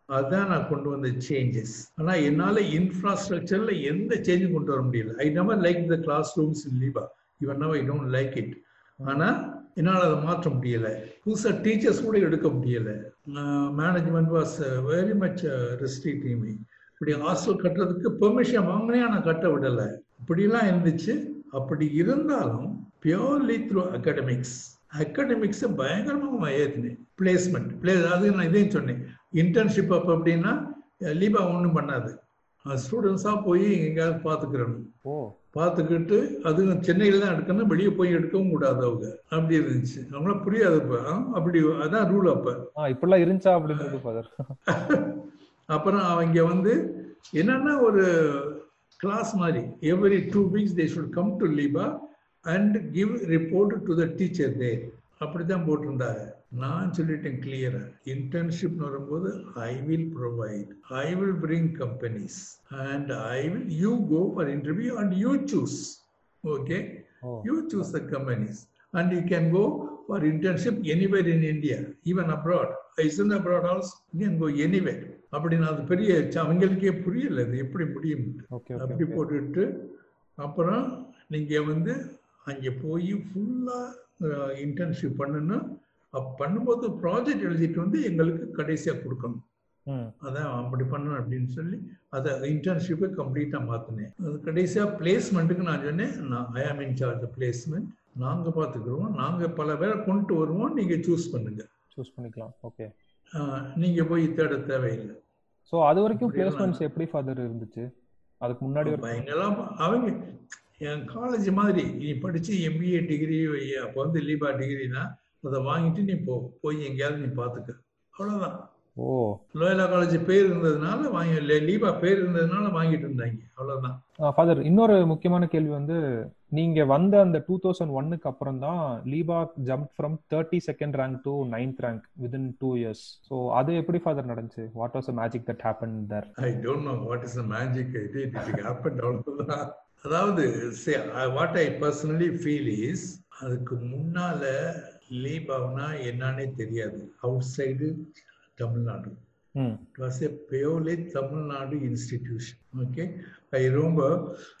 அதான் நான் கொண்டு வந்த சேஞ்சஸ் ஆனா என்னால இன்ஃப்ராஸ்ட்ரக்சர்ல எந்த சேஞ்சும் கொண்டு வர முடியல. I never like the classrooms in LIBA even I don't like it ஆனா என்னால் அதை மாற்ற முடியல. புதுசாக டீச்சர்ஸ் கூட எடுக்க முடியல. Management was very much restricting இப்படி ஹாஸ்டல் கட்டுறதுக்கு பெர்மிஷன் வாங்கினே நான் கட்ட விடலை. இப்படிலாம் இருந்துச்சு. அப்படி இருந்தாலும் பியோர்லி த்ரூ அகாடமிக்ஸ் அகாடமிக்ஸை பயங்கரமாக ஏற்றினேன் பிளேஸ்மெண்ட் பிளே அது நான் இதையும் சொன்னேன். இன்டர்ன்ஷிப் அப்போ அப்படின்னா லீபா ஒன்றும் பண்ணாது. ஸ்டூடெண்ட்ஸாக போய் எங்கேயாவது பார்த்துக்கிறோம் ஓ. பார்த்துக்கிட்டு அது சென்னையில் தான் எடுக்கணும். வெளியே போய் எடுக்கவும் கூடாது அவங்க. அப்படி இருந்துச்சு. அவங்களாம் புரியாது இப்போ. அப்படி அதான் ரூல் அப்போ. இப்படிலாம் இருந்துச்சா ஃபாதர் அப்புறம் அவங்க வந்து என்னன்னா ஒரு கிளாஸ் மாதிரி every two weeks they should come to LIBA and give report to the teacher they அப்படிதான் போட்டிருந்தாங்க நான் சொல்லிட்டேன் கிளியரா இன்டர்ன்ஷிப் வரும்போது I will provide I will bring companies and I will you go for interview and you choose okay you choose the companies. And you can go for internship anywhere in India, even abroad. Isn't abroad also? You can go anywhere. அப்படின்னு அது பெரிய ச- அவங்களுக்கே புரியல அது எப்படி முடியும் அப்படி போட்டுட்டு அப்புறம் நீங்க வந்து அங்கே போய் ஃபுல்லா இன்டர்ன்ஷிப் பண்ணணும் அப்ப பண்ணும்போது ப்ராஜெக்ட் எழுதிட்டு வந்து எங்களுக்கு கடைசியா கொடுக்கணும். அதான் அப்படி பண்ணணும் அப்படின்னு சொல்லி அதை இன்டர்ன்ஷிப்பை கம்ப்ளீட்டாக மாற்றினேன் அது கடைசியாக பிளேஸ்மெண்ட்டுக்கு நான் சொன்னேன் நான் ஐ ஆம் இன் சார்ஜ் பிளேஸ்மெண்ட் நாங்கள் பார்த்துக்குருவோம் நாங்கள் பல பேரை கொண்டு வருவோம். நீங்கள் சூஸ் பண்ணுங்க. சூஸ் பண்ணிக்கலாம். ஓகே. நீங்கள் போய் தேட தேவையில்லை. ஸோ அது வரைக்கும் பிளேஸ்மெண்ட்ஸ் எப்படி ஃபாதர் இருந்துச்சு? அதுக்கு முன்னாடி பயங்கரம் அவங்க என் காலேஜ் மாதிரி நீ படிச்சு எம்பிஏ டிகிரி அப்போ வந்து லீபா டிகிரினா அதை வாங்கிட்டு நீ போ போய் எங்கேயாவது நீ பார்த்துக்க அவ்வளோதான் ஓ. லோயலா காலேஜ் பேர் இருந்ததுனால வாங்கி லீபா பேர் இருந்ததுனால வாங்கிட்டு இருந்தாங்க. அவ்வளோதான் ஃபாதர் இன்னொரு முக்கியமான கேள்வி வந்து நீங்க வந்த அந்த டூ தௌசண்ட் ஒன்னுக்கு அப்புறம் தான் LIBA jump from thirty second rank to ninth rank within two years so அது எப்படி ஃபாதர் நடந்துச்சு? What was magic that happen there I don't know what is the magic it it happen அவ்வளவுதான். அதாவது what I personally feel is அதுக்கு முன்னால லீபாவ்னா என்னன்னே தெரியாது. Outside தமிழ்நாடு ம் It was a purely Tamil Nadu institution. Okay. I remember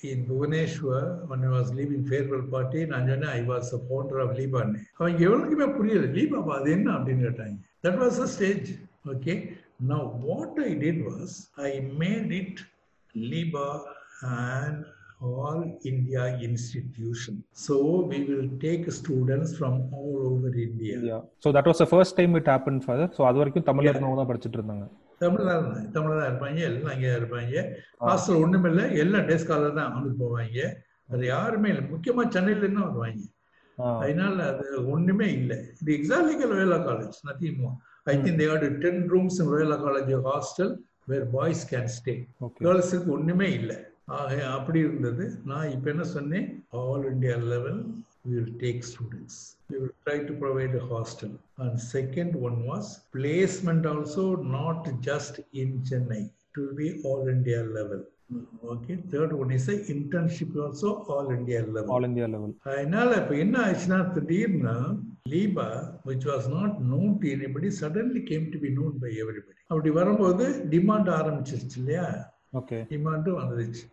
in Bhubaneswar, when I was leaving farewell party, நான் சொன்னேன் I was a founder of Liban. அவங்க எவ்வளவுக்குமே புரியல லீபாபா அது என்ன அப்படின்னு கேட்டாங்க that was a stage okay now what I did was I made it LIBA and all India institution so we will take students from all over India India so that was the first time it happen father so அது வரைக்கும் தமிழ்ல இருந்தவங்க தான் படிச்சுட்டு இருந்தாங்க தமிழ் இருந்தாங்க தமிழ் தான் இருப்பாங்க. எல்லாம் அங்கே இருப்பாங்க. ஹாஸ்டல் ஒண்ணுமே இல்லை. எல்லாம் டேஸ் காலர் தான் வந்து போவாங்க. அது யாருமே இல்லை. முக்கியமா சென்னையில இருந்து வருவாங்க. அதனால அது ஒண்ணுமே இல்லை. இது exactly Loyola college nothing I think they had ten rooms in Loyola college hostel where boys can stay கேர்ள்ஸுக்கு ஒண்ணுமே இல்லை. அப்படி இருந்தது நான் இப்போ என்ன சொன்னேன் all India level we will take students. We will try to provide a hostel. And second one was placement also not just in Chennai. It will be all India level. Okay. Third one is a internship also all India level. All India level அதனால இப்ப என்ன ஆச்சுன்னா திடீர்னு LIBA which was not known to anybody suddenly came to be known by everybody அப்படி வரும்போது demand ஆரம்பிச்சிருச்சு இல்லையா okay டிமாண்டும் வந்துருச்சு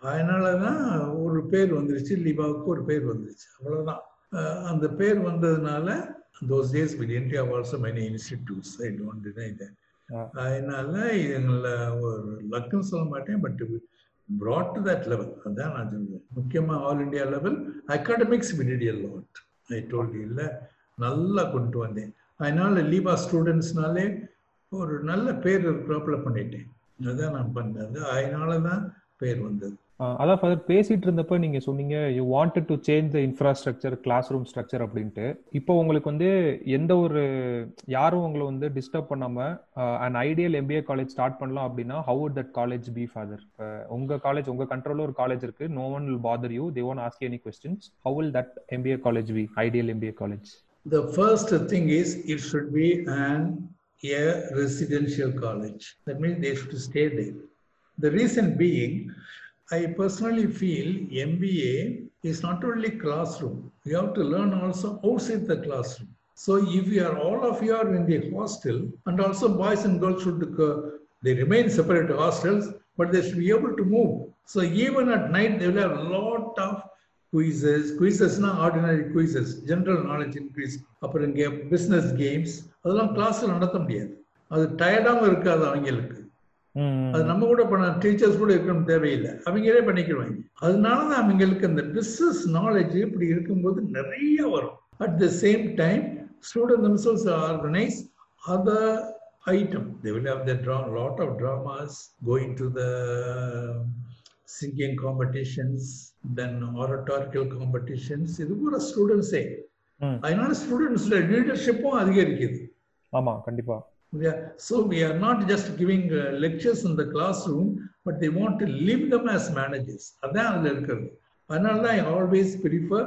அதனால தான் ஒரு பேர் வந்துருச்சு லீபாவுக்கு ஒரு பேர் வந்துருச்சு. அவ்வளவுதான். அஹ் அந்த பேர் வந்ததுனால those days we didn't have also many institutes I don't deny that. அதனால எங்களை ஒரு லக்குன்னு சொல்ல மாட்டேன் but brought to that level. அதான் நான் சொல்லுவேன் முக்கியமா ஆல் இந்தியா லெவல் அகாடமிக்ஸ் விடிடிய லாட் ஐ டோல்ட் இல்ல நல்லா கொண்டு வந்தேன். அதனால லீபா ஸ்டூடெண்ட்ஸ்னாலே ஒரு நல்ல பேர் இருக்கிறாப்புல பண்ணிட்டேன். அதான் நான் பண்ணது. அதனால தான் பேர் வந்தது. அதான் ஃபாதர் பேசிட்டு இருந்தப்ப நீங்க சொன்னீங்க you wanted to change the infrastructure class room structure அப்படின்ட்டு. இப்போ உங்களுக்கு வந்து எந்த ஒரு யாரும் உங்களை வந்து டிஸ்டர்ப் பண்ணாம and ideal MBA college start பண்ணலாம் அப்படின்னா how that college be father உங்க காலேஜ் உங்க கண்ட்ரோல்ல ஒரு காலேஜ் இருக்கு. No one will bother you they won't ask any questions how will that MBA college be ideal MBA college The first thing is it should be an a residential college. That means they should stay there. The reason being, I personally feel MBA is not only classroom. You have to learn also outside the classroom. So if you are all of you are in the hostel, and also boys and girls should uh, they remain separate hostels, but they should be able to move. So even at night they will have a lot of quizzes, quizzesனா ordinary quizzes, general knowledge increase அப்புறம் இங்கே business games அதெல்லாம் கிளாஸ்ல நடத்த முடியாது அது டயர்டாகவும் இருக்காது அவங்களுக்கு அது நம்ம கூட பண்ண டீச்சர்ஸ் கூட இருக்கணும் தேவையில்லை. அவங்களே பண்ணிக்கிடுவாங்க. அதனால தான் அவங்களுக்கு அந்த பிஸ்னஸ் நாலேஜ் இப்படி இருக்கும்போது நிறைய வரும். At the same time student themselves organise other item. They will have the dra- lot of dramas, going to the singing competitions, then oratorical competitions. இது பூரா ஸ்டூடெண்ட்ஸே. அதனால ஸ்டூடெண்ட்ஸ்ல லீடர்ஷிப்பும் அதிகரிக்குது. ஆமா கண்டிப்பா. Yeah. So we are not just giving uh, lectures in the classroom, but they want to leave them as managers. அதான் அதுல இருக்கிறது அதனால தான் I always prefer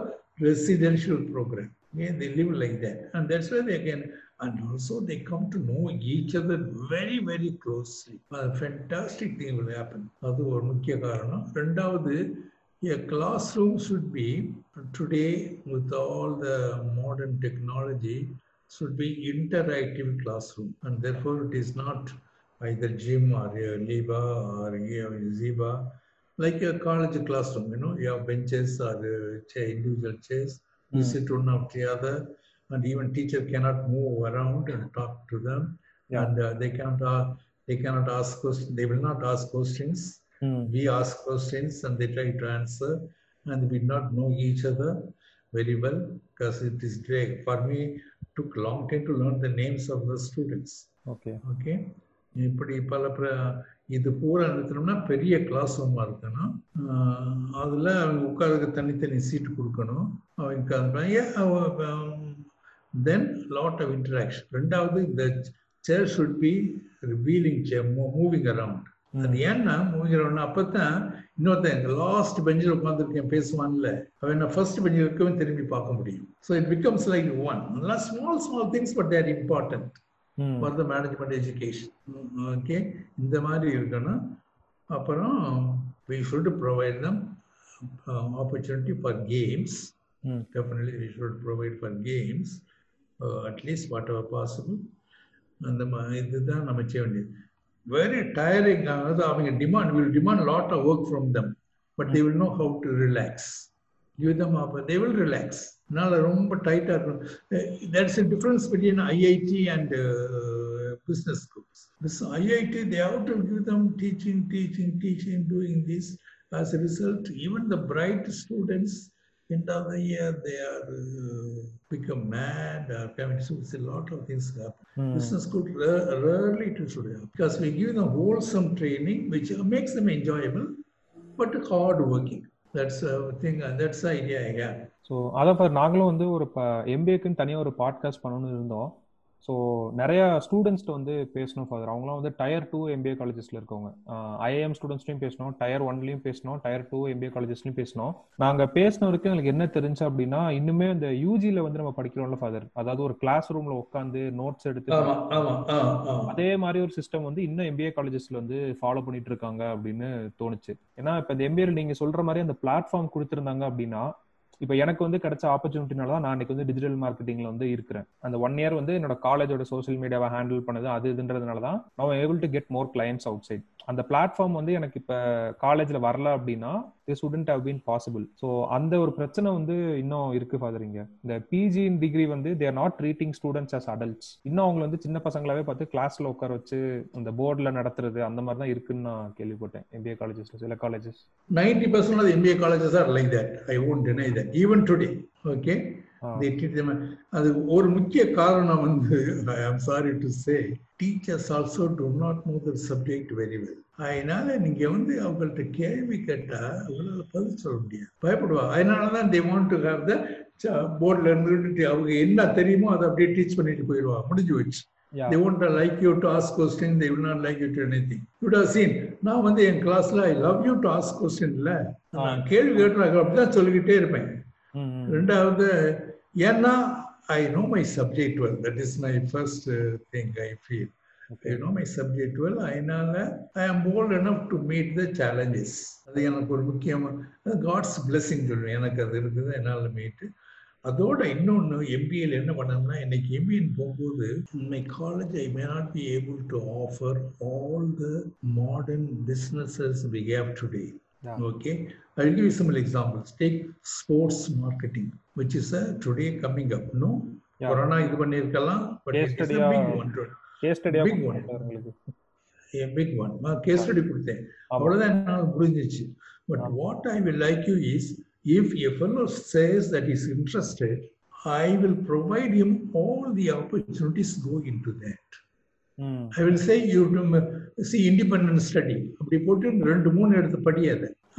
residential program. Yeah, they live like that. And that's why they can, and also they come to know each other very, very closely. A fantastic thing will happen. அது ஒரு முக்கிய காரணம் ரெண்டாவது a classroom should be today with all the modern technology should be interactive classroom and therefore it is not either gym or a Liba or a Ziba like a college classroom you know you have benches or uh, chair, individual chairs. You Mm. sit one after the other and even teacher cannot move around and talk to them. Yeah. and uh, they cannot uh, they cannot ask questions they will not ask questions. ம் we ask questions and they try to answer and we do not know each other very well because it is great. For me took long time to learn the names of the students. Okay okay இப்படி பல இது பூரா நிறுத்தணும்னா பெரிய class ரூமா இருக்கணும். அதுல அவங்க உட்கார்றதுக்கு தனித்தனி சீட்டு கொடுக்கணும். அவங்க தென் லாட் ஆஃப் இன்டராக்ஷன் ரெண்டாவது இந்த chair should be wheeling chair moving around அது ஏன்னா அரவுண்ட் அப்பதான் இன்னொருத்தன் லாஸ்ட் பெஞ்சில் உட்காந்துருக்கேன் பேசுவான்ல அவன் நான் ஃபர்ஸ்ட் பெஞ்சில் இருக்கவும் திரும்பி பார்க்க முடியும். So it becomes like one small small things but they're important for the management education okay இந்த மாதிரி இருக்கணும். அப்புறம் we should provide them opportunity for games definitely we should provide for games at least whatever possible அந்த இதுதான் நம்ம செய்ய வேண்டியது. Very tiering அதாவது அவங்க demand will demand lot of work from them but they will know how to relax give them up they will relax அதனால ரொம்ப டைட்டா இருக்கும் there's a difference between IIT and uh, business schools this IIT they have to give them teaching teaching teaching doing this as a result even the bright students end of the year they are uh, become mad or coming so it's a lot of things happen ம் business ra- rarely to should have because we give them wholesome training which makes them enjoyable but hard working that's a thing and that's the idea i have so அதை நாங்களும் வந்து ஒரு எம்பிஏக்குன்னு தனியாக ஒரு podcast பண்ணணும்னு இருந்தோம் so நிறைய ஸ்டூடெண்ட்ஸ்ட்டு வந்து பேசணும் ஃபாதர் அவங்களாம் வந்து டயர் டூ எம்பிஏ காலேஜஸில் இருக்கவங்க. ஐஏஎம் ஸ்டூடெண்ட்ஸ்லையும் பேசணும் டயர் ஒன்லையும் பேசணும் டயர் டூ எம்பிஏ காலேஜஸ்லையும் பேசணும். நாங்கள் பேசின வரைக்கும் எங்களுக்கு என்ன தெரிஞ்சு அப்படின்னா இன்னுமே இந்த யூஜியில் வந்து நம்ம படிக்கிறோம்ல ஃபாதர் அதாவது ஒரு கிளாஸ் ரூமில் உட்காந்து நோட்ஸ் எடுத்து அதே மாதிரி ஒரு சிஸ்டம் வந்து இன்னும் எம்பிஏ காலேஜஸ்ல வந்து ஃபாலோ பண்ணிட்டு இருக்காங்க அப்படின்னு தோணுச்சு. ஏன்னா இப்ப இந்த எம்பிஏ நீங்க சொல்ற மாதிரி அந்த பிளாட்ஃபார்ம் கொடுத்திருந்தாங்க அப்படின்னா இப்ப எனக்கு வந்து கிடைச்ச ஆப்பர்ச்சுனிட்டினால தான் நான் இன்னைக்கு வந்து டிஜிட்டல் மார்க்கெட்டிங்ல வந்து இருக்கிறேன். அந்த ஒன் இயர் வந்து என்னோட காலேஜோட சோஷியல் மீடியாவை ஹேண்டில் பண்ணது அது இதுன்றதுனால தான் நான் able to get more clients outside அந்த பிளாட்ஃபார்ம் வந்து எனக்கு இப்ப காலேஜ்ல வரல அப்படின்னா this wouldn't have been possible so அந்த ஒரு பிரச்சனை வந்து இன்னும் இருக்கு ஃபாதர் இங்க இந்த பிஜி டிகிரி வந்து they're not treating students as adults இன்னும் அவங்களை வந்து சின்ன பசங்களாவே பார்த்து கிளாஸ்ல உட்கார வச்சு அந்த போர்டில் நடத்துறது அந்த மாதிரி தான் இருக்குன்னு நான் கேள்விப்பட்டேன் எம்பிஏ காலேஜஸ்ல சில colleges 90% of colleges MBA colleges are like that. I won't deny that. Even? அது ஒரு முக்கிய காரணம் வந்து I am sorry to say teachers also do not know the subject very well அதனால நீங்க வந்து அவங்கள்ட்ட கேள்வி கேட்டா அவங்களால பதில் சொல்ல முடியாது. பயப்படுவாங்க. அதனால தான் they want to have the போர்டில் இருந்துட்டு அவங்க என்ன தெரியுமோ அதை அப்படியே டீச் பண்ணிட்டு போயிடுவாங்க. முடிஞ்சு வச்சு they won't like you to ask question they will not like you to anything. You would have seen நான் வந்து என் கிளாஸ்ல I love you to ask question இல்ல நான் கேள்வி கேட்டுறாங்க அப்படிதான் சொல்லிக்கிட்டே இருப்பேன். ரெண்டாவது ஏன்னா I know my subject well that is my first thing I feel I know my subject well அதனால ஐ ஆம் போல்ட் எனப் டு மீட் த சேலஞ்சஸ் அது எனக்கு ஒரு முக்கியமான காட்ஸ் பிளெஸிங் சொல்லுவேன். எனக்கு அது இருக்குது என்னால் மீட்டு அதோட இன்னொன்று எம்பிஏல என்ன பண்ணோம்னா இன்னைக்கு எம்பிஎன் போகும்போது my college I may not be able to offer all the modern businesses we have today Okay, I'll give you some examples. Take sports marketing, which is uh, today coming up. No, Yeah. Corona இது a ah big one. Case study கொடுத்தேன். அவ்வளவுதான் என்னால முடிஞ்சிச்சு but what I will like you is if a fellow says that is interested I will provide him all the opportunities go into that hmm I will say you see independent study அப்படி போட்டு ரெண்டு மூணு எடுத்து படி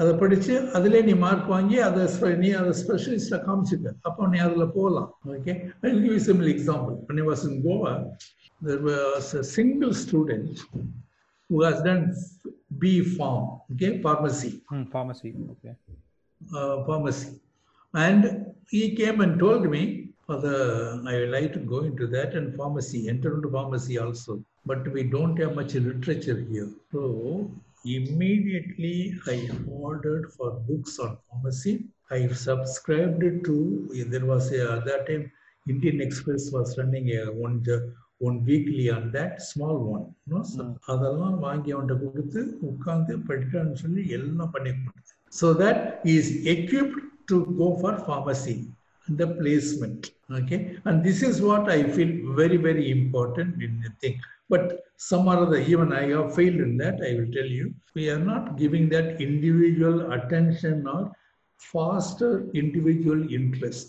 அதை படிச்சு அதுல நீ மார்க் வாங்கி அதை நீ அதை ஸ்பெஷலிஸ்டா காமிச்சுக்க அப்போ நீ அதுல போகலாம் okay I give simple example when I was in Goa there was a single student who has done B farm okay pharmacy hmm pharmacy okay uh, pharmacy. And he came and told me, Father, I would like to go into that and pharmacy, enter into pharmacy also. But we don't have much literature here. So immediately I ordered for books on pharmacy. I subscribed to, there was a, at that time, Indian Express was running a one, ju- one weekly on that, small one. You know, so Mm. அதெல்லாம் வாங்கி அவன்கிட்ட கொடுத்து உட்கார்ந்து படிட்டான்னு சொல்லி எல்லாம் பண்ணி கொடுத்து so that he is equipped to go for pharmacy the placement okay and this is what i feel very very important in the thing but some or other even i have failed in that i will tell you. We are not giving that individual attention or faster individual interest.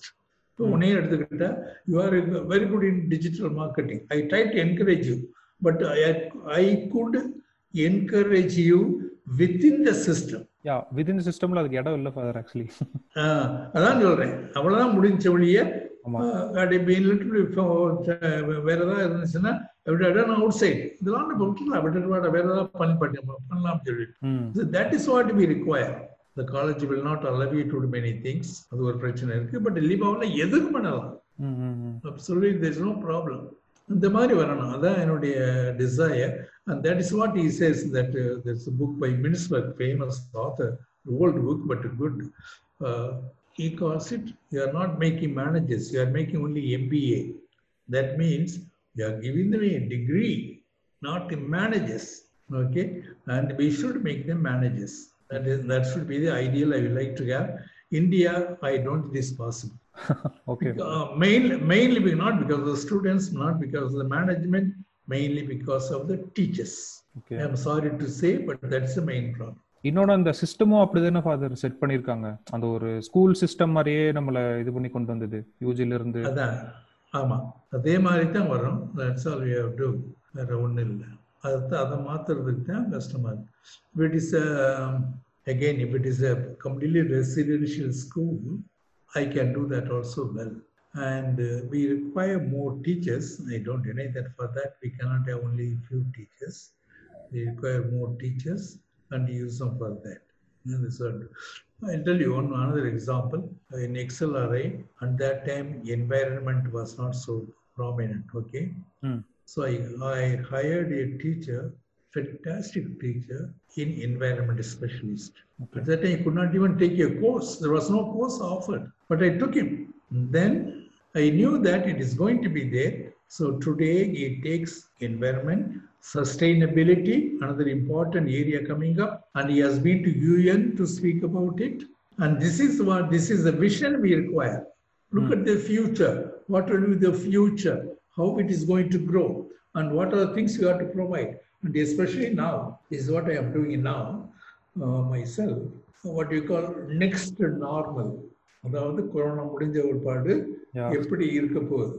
So உன்னையே எடுத்துக்கிட்டா you are very good in digital marketing I try to encourage you but I could encourage you within the system yeah within சிஸ்டம்ல அதுக்கு இடம் இல்லை father actually அதான் சொல்றேன். அவ்வளவுதான் முடிஞ்ச ஆமா. வேற ஏதாவது இருந்துச்சுன்னா அவுட் சைட் இதெல்லாம் நம்ம விட்டுலாம் விட்டுட்டு வேற ஏதாவது பண்ணி பண்ணி பண்ணலாம் சொல்லிட்டு. ம். That is what we require the college will not allow you to many things அது ஒரு பிரச்சனை இருக்கு. பட் லீவாவில் எதுக்கு பண்ணலாம்? சொல்லி there's no ப்ராப்ளம் இந்த மாதிரி வரணும். அதான் என்னுடைய desire and that is what he says that uh, there's a book by Minsberg famous author old book but good. Uh, he calls it you are not making managers. You are making only You are giving them a degree not in managers okay and we should make them managers that is that should be the ideal I would like to have India I don't think is possible okay uh, mainly, mainly not because of the students, not because of the management, mainly because of the teachers. Okay I'm sorry to say, but that's the main problem. இன்னொன்று அந்த சிஸ்டமும் அப்படிதானே father said பண்ணியிருக்காங்க அந்த ஒரு school system மாதிரியே நம்மள இது பண்ணி கொண்டு வந்தது யூஜில இருந்து அதான் ஆமா அதே மாதிரி தான் வரும் that's all we have to வேற ஒன்றும் இல்லை அதை அதை மாத்துறதுக்கு தான் கஷ்டமா இருக்கு if it is a again if it is a completely residential school i can do that also well and uh, we require more teachers i don't deny that for that we cannot have only few teachers we require more teachers and use them for that And this one. I'll tell you one another example. In Excel array, at that time, environment was not so prominent. Okay. Hmm. So I, I hired a teacher, fantastic teacher in environment specialist. Okay. At that time, he could not even take a course. There was no course offered, but I took him. Then I knew that it is going to be there. So today he takes environment, sustainability, another important area coming up, and he has been to UN to speak about it. And this is what this is the vision we require. Look at the future. What will be the future? How it is going to grow, and what are the things you have to provide. And especially now, this is what I am doing now uh, myself. What you call next normal. அதாவது corona முடிஞ்ச ஒரு பாடு Yeah. எப்படி இருக்க போகுது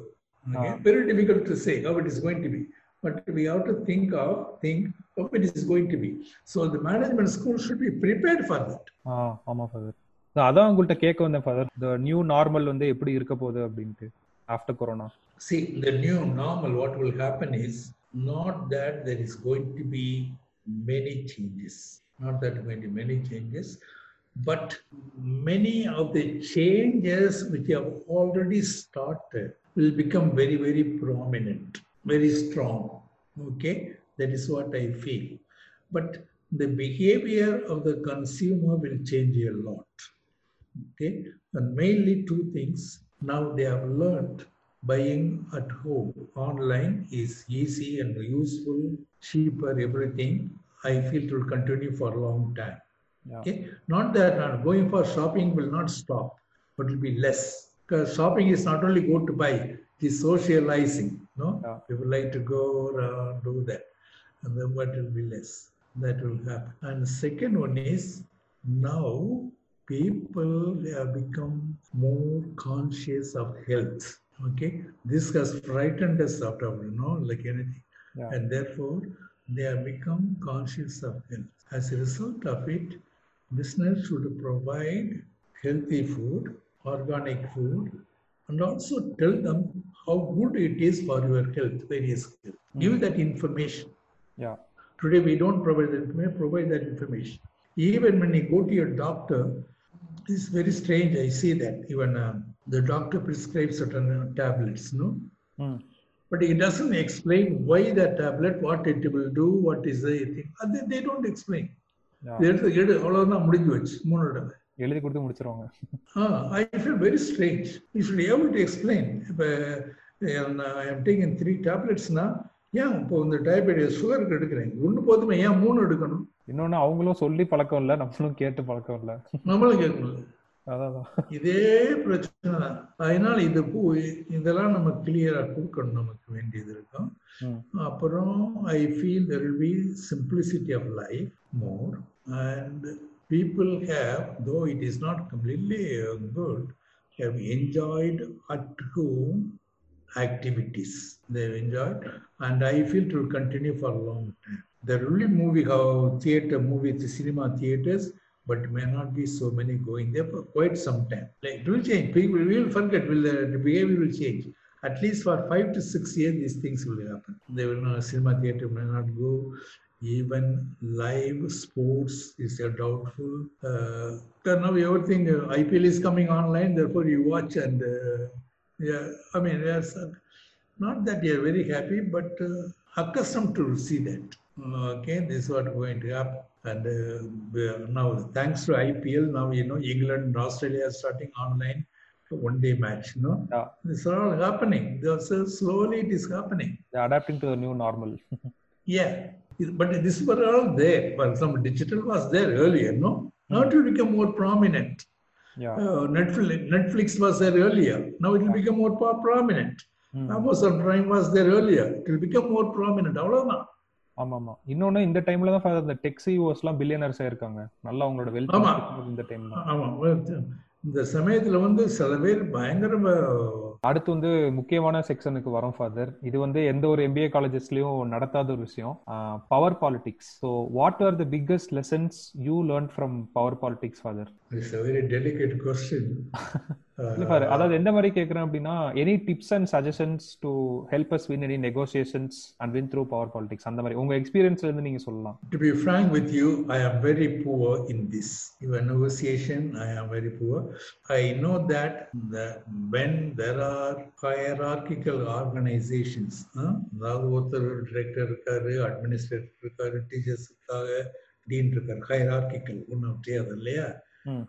Ah. Very difficult to say how it is going to be but we have to think of think how it is going to be so the management school should be prepared for that ஆ ஆமா father அதான் உங்கள்கிட்ட கேட்க வந்தேன் father இந்த new normal வந்து எப்படி இருக்க போகுது அப்படின்ட்டு after corona see the new normal what will happen is not that there is going to be many changes not that going to be many changes but many of the changes which have already started will become very very prominent very strong okay that is what i feel. But the behavior of the consumer will change a lot. Okay and mainly two things. Now they have learned buying at home online is easy and useful cheaper everything. I feel it will continue for a long time. Yeah. okay not that uh, going for shopping will not stop but will be less. Because shopping is not only go to buy it is socializing no? Yeah. people like to go around do that. And then what will be less? That will happen. And the second one is now people have become more conscious of health. Okay? This has frightened us out of you know like anything. Yeah. and therefore they have become conscious of health. As a result of it, business should provide healthy food, organic food, and also tell them how good it is for your health, various health. Give that information. Yeah. Today we don't provide that information, provide that information. Even when you go to your doctor, it's very strange. I see that even um, the doctor prescribes certain uh, tablets, no? Mm. But he doesn't explain why that tablet, what it will do, what is the thing. They, they don't explain. Yeah. எழுதி கொடுத்து முடிச்சிருவாங்க. I feel very strange you should able to explain இப்போ I am taking three டேப்லெட்ஸ்னா ஏன் இப்போ இந்த diabetes சுகருக்கு எடுக்கிறேன்? ஒன்று போதுமே ஏன் மூணு எடுக்கணும்? இன்னொன்னு அவங்களும் சொல்லி பழக்கம் இல்ல நம்மளும் கேட்டு பழக்கம் இல்ல. நம்மளும் கேட்கணும் அதான் இதே பிரச்சனை தான். அதனால இது பூ இதெல்லாம் நம்ம கிளியரா கொடுக்கணும் நமக்கு வேண்டியது இருக்கும். அப்புறம் I feel there will be simplicity of life more and people have, though it is not completely uh, good, have enjoyed at home activities. They've enjoyed, and I feel it will continue for a long time. There will be movie, how theater, movie, cinema theaters, but may not be so many going there for quite some time. Like, it will change. People will forget. Will the behavior will change. At least for five to six years, these things will happen. They will know cinema theater may not go, even live sports is a doubtful. Uh, now everything uh, IPL is coming online, therefore you watch and uh, yeah, I mean yes, not that you're very happy, but uh, accustomed to see that. Okay, this is what going to happen. And uh, now, thanks to IPL, now you know England and Australia are starting online one day match No, yeah. this is all happening so slowly it is happening they're adapting to the new normal yeah but this was all there. For example, digital was there earlier. No, now it will become more prominent. Yeah Uh, Netflix, Netflix was there earlier. Now it will become more pro- prominent. Amazon Prime was there earlier. It will become more prominent. அவ்வளவுதான் ஆமா ஆமா இன்னொன்னு இந்த டைம்ல தான் father இந்த tech CEOs எல்லாம் billionaires ஆயிருக்காங்க நல்லா அவங்களோட வெல்த் ஆமா. இந்த டைம் ஆமா இந்த சமயத்துல வந்து சில பேர் பயங்கர அடுத்து வந்து முக்கியமான செக்ஷனுக்கு வரோம் ஃபாதர் இது வந்து எந்த ஒரு எம்பிஏ காலேஜஸ்லயும் நடத்தாத ஒரு விஷயம். Power politics so what are the biggest lessons you learn from power politics father it's a very delicate question. அதாவது எந்த மாதிரி கேக்குறேன் அப்படின்னா any tips and suggestions to help us win any negotiations and win through power politics அந்த மாதிரி உங்க எக்ஸ்பீரியன்ஸ்ல இருந்து நீங்க சொல்லலாம். Frank with you i am very poor in this. Even negotiation i am very poor. I know that the, when there are hierarchical organizations huh, அதாவது ஒருத்தர் director இருக்காரு அட்மினிஸ்ட்ரேட்டர் இருக்காரு டீச்சர்ஸ் இருக்காங்க டீன் இருக்காரு ஹைரார்கிக்கல் ஒன்று தெரியாது இல்லையா.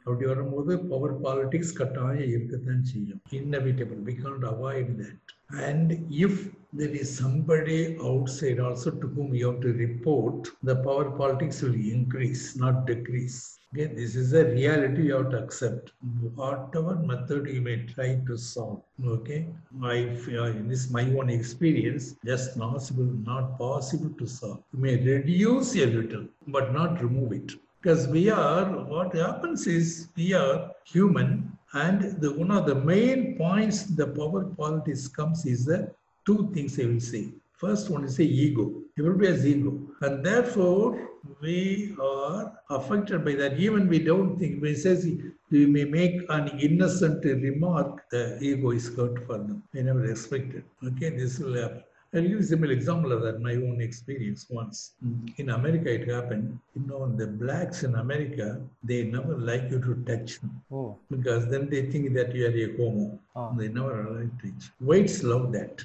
அப்படி வரும்போது பவர் பாலிடிக்ஸ் கட்டாயம் இருக்கத்தான் செய்யும் inevitable we can't avoid that and if there is somebody outside also to whom you have to report, the power politics will increase, not decrease. Okay, this is a reality you have to accept. Whatever method you may try to solve. Okay, I feel in this my own experience, just possible, not possible to solve. You may reduce a little, but not remove it. Because we are, what happens is we are human, and the one of the main points the power politics comes is the two things I will say. First one is the ego. Everybody has ego. And therefore, we are affected by that. Even we don't think, we says we may make an innocent remark, the ego is hurt for them. I never expected. Okay, this will happen. I'll use a simple example of that, my own experience once. In America, it happened. You know, the blacks in America, they never like you to touch them oh because then they think that you are a homo. Ah. They never allow it to touch. Whites love that.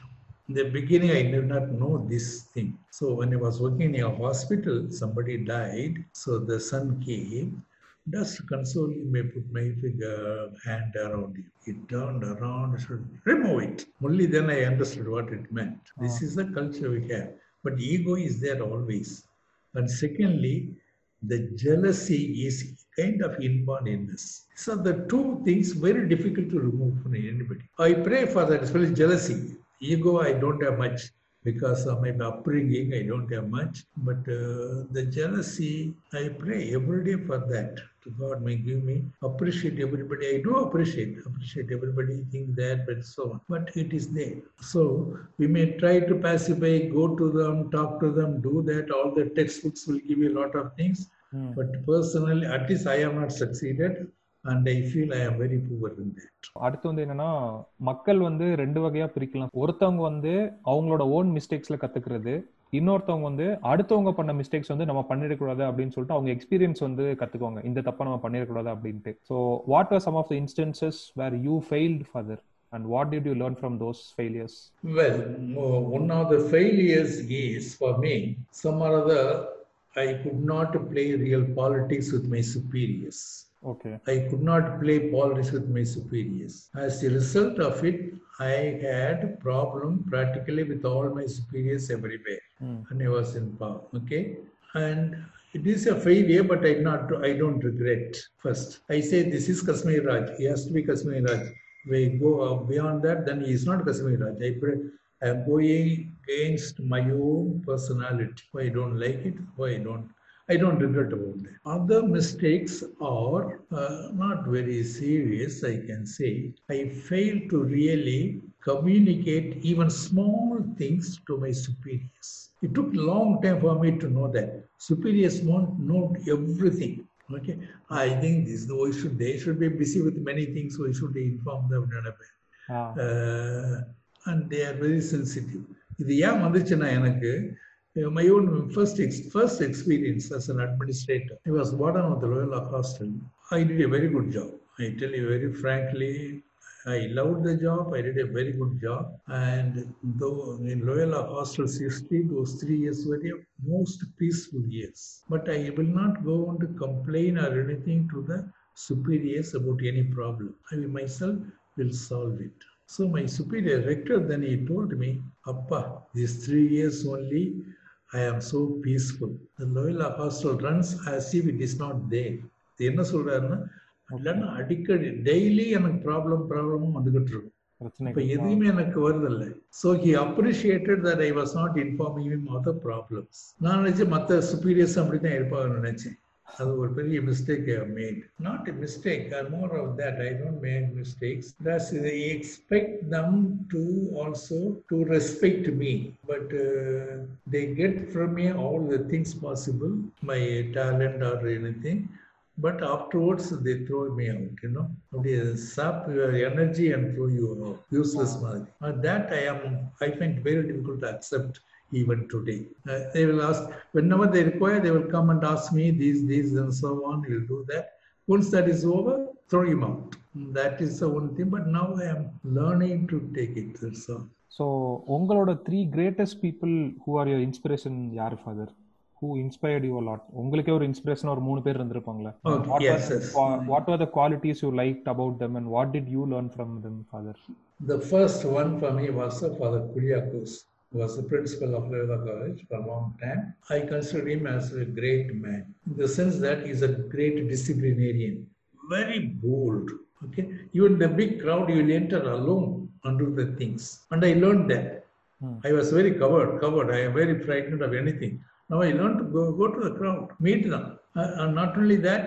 In the beginning, I did not know this thing. So when I was working in a hospital, somebody died. So the son came. Just you, may put my finger, hand around you. He turned around, said, remove it. Only then I understood what it meant. This oh. is the culture we have. But ego is there always. And secondly, the jealousy is kind of inborn in us. So the two things very difficult to remove from anybody. I pray for that, especially jealousy. Ego, I don't have much. Because of my upbringing, I don't have much. But uh, the jealousy, I pray every day for that. To God may give me appreciate everybody. I do appreciate appreciate everybody. Think that, but so on. But it is there. So we may try to pacify, go to them, talk to them, do that. All the textbooks will give you a lot of things. But personally, at least I have not succeeded, and I feel I am very poor in that. அடுத்து வந்து என்னன்னா மக்கள் வந்து ரெண்டு வகையா பிரிக்கலாம். ஒருத்தவங்க வந்து அவங்களோட ஓன் மிஸ்டேக்ஸ்ல கத்துக்கிறது இன்னொருத்தவங்க வந்து அடுத்தவங்க பண்ண மிஸ்டேக்ஸ் வந்து நம்ம பண்ணிடக்கூடாது அப்படின்னு சொல்லிட்டு அவங்க எக்ஸ்பீரியன்ஸ் வந்து கத்துக்குவாங்க. இந்த தப்பை நம்ம பண்ணிடக்கூடாது அப்படின்ட்டு. So what are some of the instances where you failed further and what did you learn from those failures Well, uh, one of the failures is for me, some or other, I could not play real politics with my okay I could not play politics with my superiors. As a result of it, I had problem practically with all my superiors everywhere hmm. when I was in power. Okay, and it is a failure, but I not I don't regret. First, I say this is Kashmir Raj. He has to be Kashmir Raj. We go beyond that, then he is not Kashmir Raj. I pray. I am going against my own personality. Why I don't like it? Why I don't I don't regret about that. Other mistakes are uh, not very serious, I can say. I failed to really communicate even small things to my superiors. It took a long time for me to know that. Superiors won't know everything. Okay, I think this why should they should be busy with many things. Why should they inform them? Uh, and they are very sensitive. இது ஏன் வந்துச்சுன்னா எனக்கு my own first ex- first experience as an administrator. I was warden of the Loyola Hostel. I did a very good job. I tell you very frankly, I loved the job. I did a very good job. And though in Loyola Hostel's history, those three years were the most peaceful years. But I will not go on to complain or anything to the superiors about any problem. I myself will solve it. So my superior rector then he told me, Appa, these three years only, I am so peaceful. The Loyola hostel runs as if it is not there. இது என்ன சொல்றாருன்னா இல்லைன்னா அடிக்கடி daily எனக்கு problem ப்ராப்ளமும் வந்துகிட்டு இருக்கும். இப்ப எதுவுமே எனக்கு வருதில்லை. So he appreciated that I was not informing of the problems நான் நினைச்சேன் மற்ற சுப்பீரியர்ஸ் அப்படி தான் இருப்பாங்கன்னு நினைச்சேன். அது ஒரு பெரிய mistake I made not a mistake I more of that I don't make mistakes that's I expect them to also to respect me but they get from me all the things possible my talent or anything but afterwards they throw me out you know they sap your energy and throw you out useless மாதிரி and that i am i find very difficult to accept even today Uh, they will ask whenever they require they will come and ask me these these and so on you'll do that once that is over throw him out that is the one thing but now i am learning to take it that's all so உங்களோட three greatest people who are your inspiration யார் father who inspired you lot உங்களுக்கே ஒரு inspiration ஒரு மூணு பேர் இருந்திருப்பாங்களே Okay, yes, yes. What are the qualities you like about them and what did you learn from them father The first one for me was uh, Father Kuriakos, who was the principal of Loyola College for a long time. I consider him as a great man in the sense that he's a great disciplinarian, very bold. Okay, even the big crowd you will enter alone and do the things, and I learned that. Hmm. I was very covered, covered. I am very frightened of anything. Now I learned to go, go to the crowd, meet them, Uh, and not only that,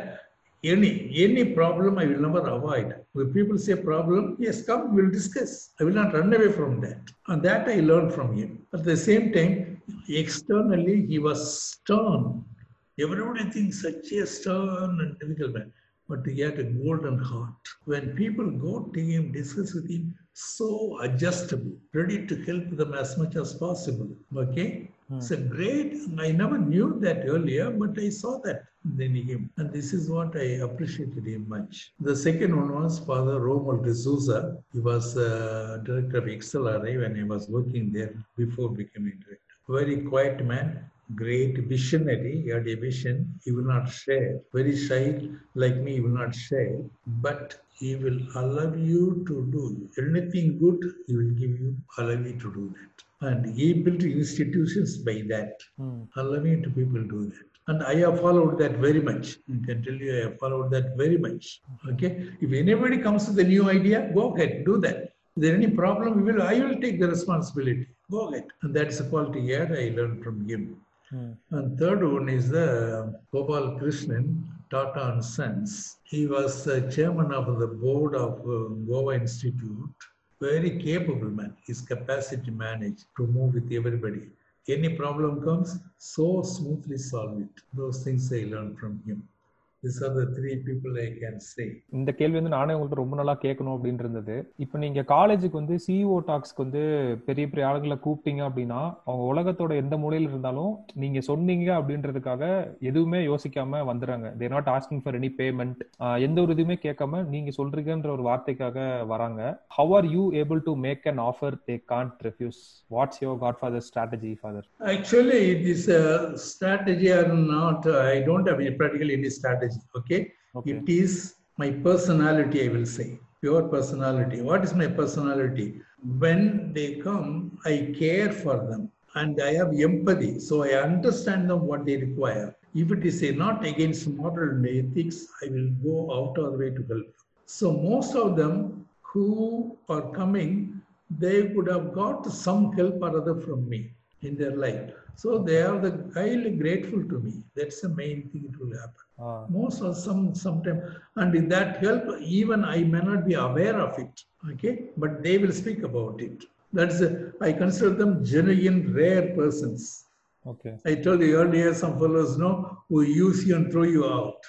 any any problem I will never avoid. When people say problem, yes, come, we'll discuss. I will not run away from that. And that I learned from him. At the same time, externally he was stern. Everybody thinks such a stern and difficult man. But he had a golden heart. When people go to him, discuss with him, so adjustable, ready to help them as much as possible. Okay? It's a great, I never knew that earlier, but I saw that in him. And this is what I appreciated him much. The second one was Father Romuald de Souza. He was uh, director of XLRI when I was working there before becoming director. Very quiet man, great visionary. He had a vision. He will not share. Very shy, like me, he will not share. But he will allow you to do anything good. He will give you, allow you to do that. And he built institutions by that, allowing to people do that. And I have followed that very much. I can tell you, I have followed that very much. Okay. If anybody comes with a new idea, go ahead, do that. Is there any problem? We will, I will take the responsibility. Go ahead. And that's the quality here I learned from him. Hmm. And third one is the Gopal Krishnan, Tata and Sons. He was the chairman of the board of uh, Goa Institute. Very capable man. His capacity to manage, to move with everybody. Any problem comes, so smoothly solve it. Those things I learned from him. These are the three people I can say. இந்த கேள்வி வந்து நானே உங்கள்ட்ட ரொம்ப நாளா கேட்கணும் அப்படின்னு இருந்தது. இப்போ நீங்க காலேஜுக்கு வந்து சிஇஓ டாக்ஸ்க்கு வந்து பெரிய பெரிய ஆளுங்களை கூப்பிட்டீங்க அப்படின்னா அவங்க உலகத்தோட எந்த மூலையில இருந்தாலும் நீங்க சொன்னீங்க அப்படின்றதுக்காக எதுவுமே யோசிக்காம வந்துடுறாங்க. They not asking for any payment எந்த ஒரு இதுவுமே கேட்காம நீங்க சொல்றீங்கன்ற ஒரு வார்த்தைக்காக வராங்க. How are you able to make an offer they can't refuse what's your godfather strategy father Actually, it is a strategy or not. I don't have any practically strategy. Okay. It is my personality, I will say. Pure personality. What is my personality? When they come, I care for them and I have empathy. So I understand them what they require. If it is a not against moral and ethics, I will go out of the way to help. So most of them who are coming, they could have got some help or other from me in their life. So they are the highly grateful to me. That's the main thing it will happen. Most of some sometime and in that help even i may not be aware of it okay? But they will speak about it. That's a, i consider them genuine rare persons. Okay. i told you earlier some fellows know who use you and throw you out.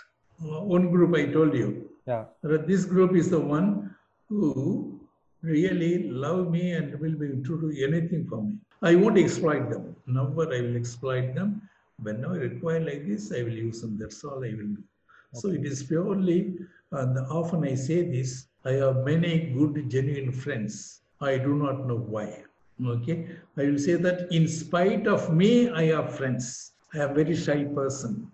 Uh, one group i told you. Yeah. But this group is the one who really love me and will be true to do anything for me. I won't exploit them never i will exploit them whenever required like this, I will use them. That's all I will do. So it is purely, and often I say this, I have many good, genuine friends. I do not know why. Okay. I will say that in spite of me, I have friends. I am very shy person.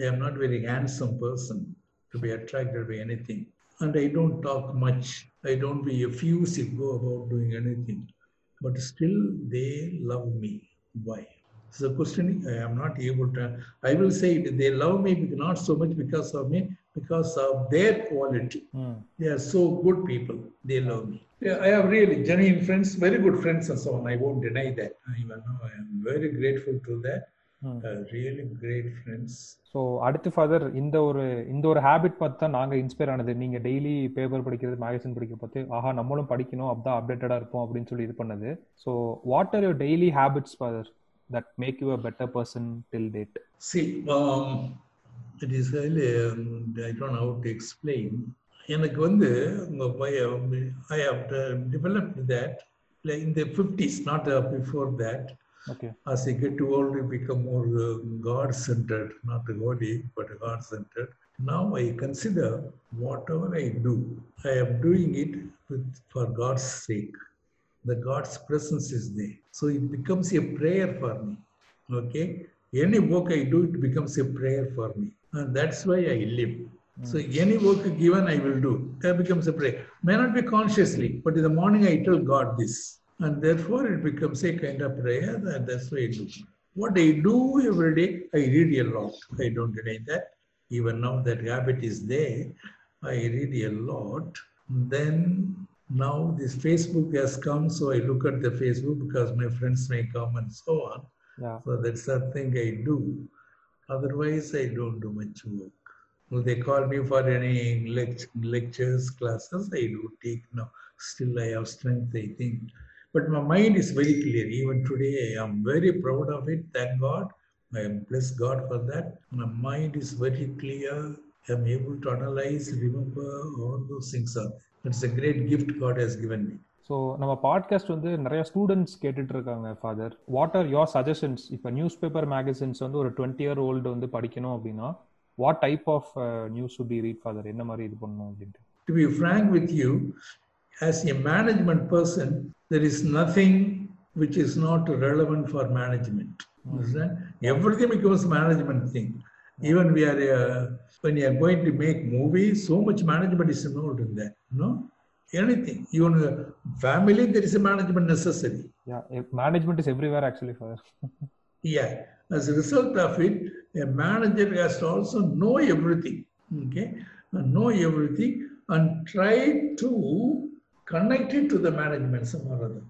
I am not very handsome person to be attracted by anything. And I don't talk much. I don't be effusive, go about doing anything. But still they love me. Why? So the question I am not able to. I will say it, they love me not so much because of me, because of their quality. ம் They are so good people. They love me. Yeah, I have really genuine friends, very good friends, and so on. I won't deny that. Even now, I am very grateful to that. Really great friends. So அடுத்து father இந்த ஒரு இந்த ஒரு habit பார்த்து தான் நாங்கள் inspire ஆனது. நீங்கள் டெய்லி பேப்பர் படிக்கிறது மேகசின் படிக்க பார்த்து ஆஹா நம்மளும் படிக்கணும் அப்பதான் அப்டேட்டடாக இருப்போம் அப்படின்னு சொல்லி இது பண்ணது. So what are your daily habits father that make you a better person till date See, it is really, um, I don't know how to explain. எனக்கு வந்து I have developed that in the 50s, not uh, okay As you get too old, I become more uh, God centered, not the holy, but God centered. Now I consider whatever I do, I am doing it with, for God's sake. The God's presence is there. So it becomes a prayer for me. Okay? Any work I do, it becomes a prayer for me. And that's why I live. So any work given, I will do. That becomes a prayer. May not be consciously, but in the morning I tell God this. And therefore it becomes a kind of prayer, and that's why I do. What I do every day, I read a lot. I don't deny that. Even now that habit is there, I read a lot. Then now this Facebook has come, so I look at the Facebook because my friends may come and so on. Yeah So that's something I do. Otherwise, I don't do much work. If they call me for any lect- lectures, classes, I do take now. Still, I have strength, I think. But my mind is very clear. Even today, I am very proud of it. Thank God. I bless God for that. My mind is very clear. I am able to analyze, remember all those things. Are It's a great gift God has given me. So நம்ம podcast வந்து நிறைய students கேட்டுட்டு இருக்காங்க father what are your suggestions இப்போ newspaper magazines வந்து ஒரு twenty year old வந்து படிக்கணும் அப்படின்னா what type of news should be read father என்ன மாதிரி இது பண்ணணும் அப்படின்ட்டு to be frank with you, as a management person, there is nothing which is not relevant for management. Everything becomes management thing. Even we are uh, when you are going to make movies, so much management is involved in that. No, anything. Even uh, family, there is a management necessary. Yeah, management is everywhere actually. For yeah, as a result of it, a manager has to also know everything. Okay, know everything and try to connected to the management somehow or other.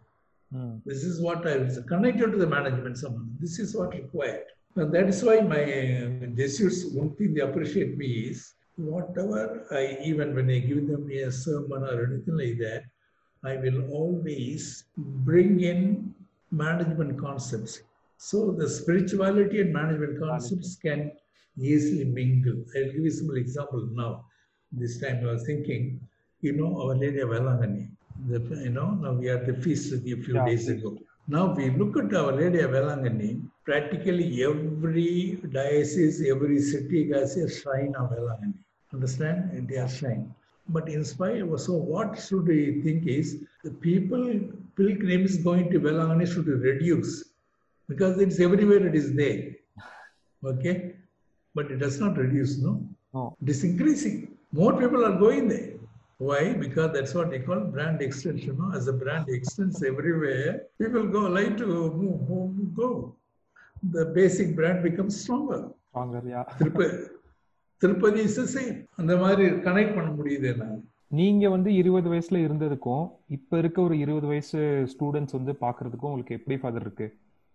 This is what I was connected to the management somehow. This is what required. And that is why my uh, Jesuits, one thing they appreciate me is whatever I, even when I give them a sermon or anything like that, I will always bring in management concepts. So the spirituality and management concepts can easily mingle. I'll give you some example now. This time I was thinking, you know, Our Lady of Velangani. The, you know, now we had the feast a few Yeah, days ago. Now we look at Our Lady of Velangani, practically every diocese, every city has a shrine of Velangani. Understand? They are shrine. But in spite of so what should we think is the people pilgrims going to Velangani should reduce because it's everywhere it is there. Okay? But it does not reduce, no? No. It is increasing. More people are going there. Why? Because that's what they call brand extension. No? As the brand extends everywhere, people go like to move, move, go. The basic brand becomes stronger. Stronger yeah Tirupati Tirupati is same அந்த மாதிரி connect பண்ண முடியுது என்னால நீங்க வந்து இருபது வயசுல இருந்ததுக்கும் இப்ப இருக்க ஒரு இருபது வயசு ஸ்டூடெண்ட்ஸ் வந்து பாக்குறதுக்கும் உங்களுக்கு எப்படி ஃபாதர் இருக்கு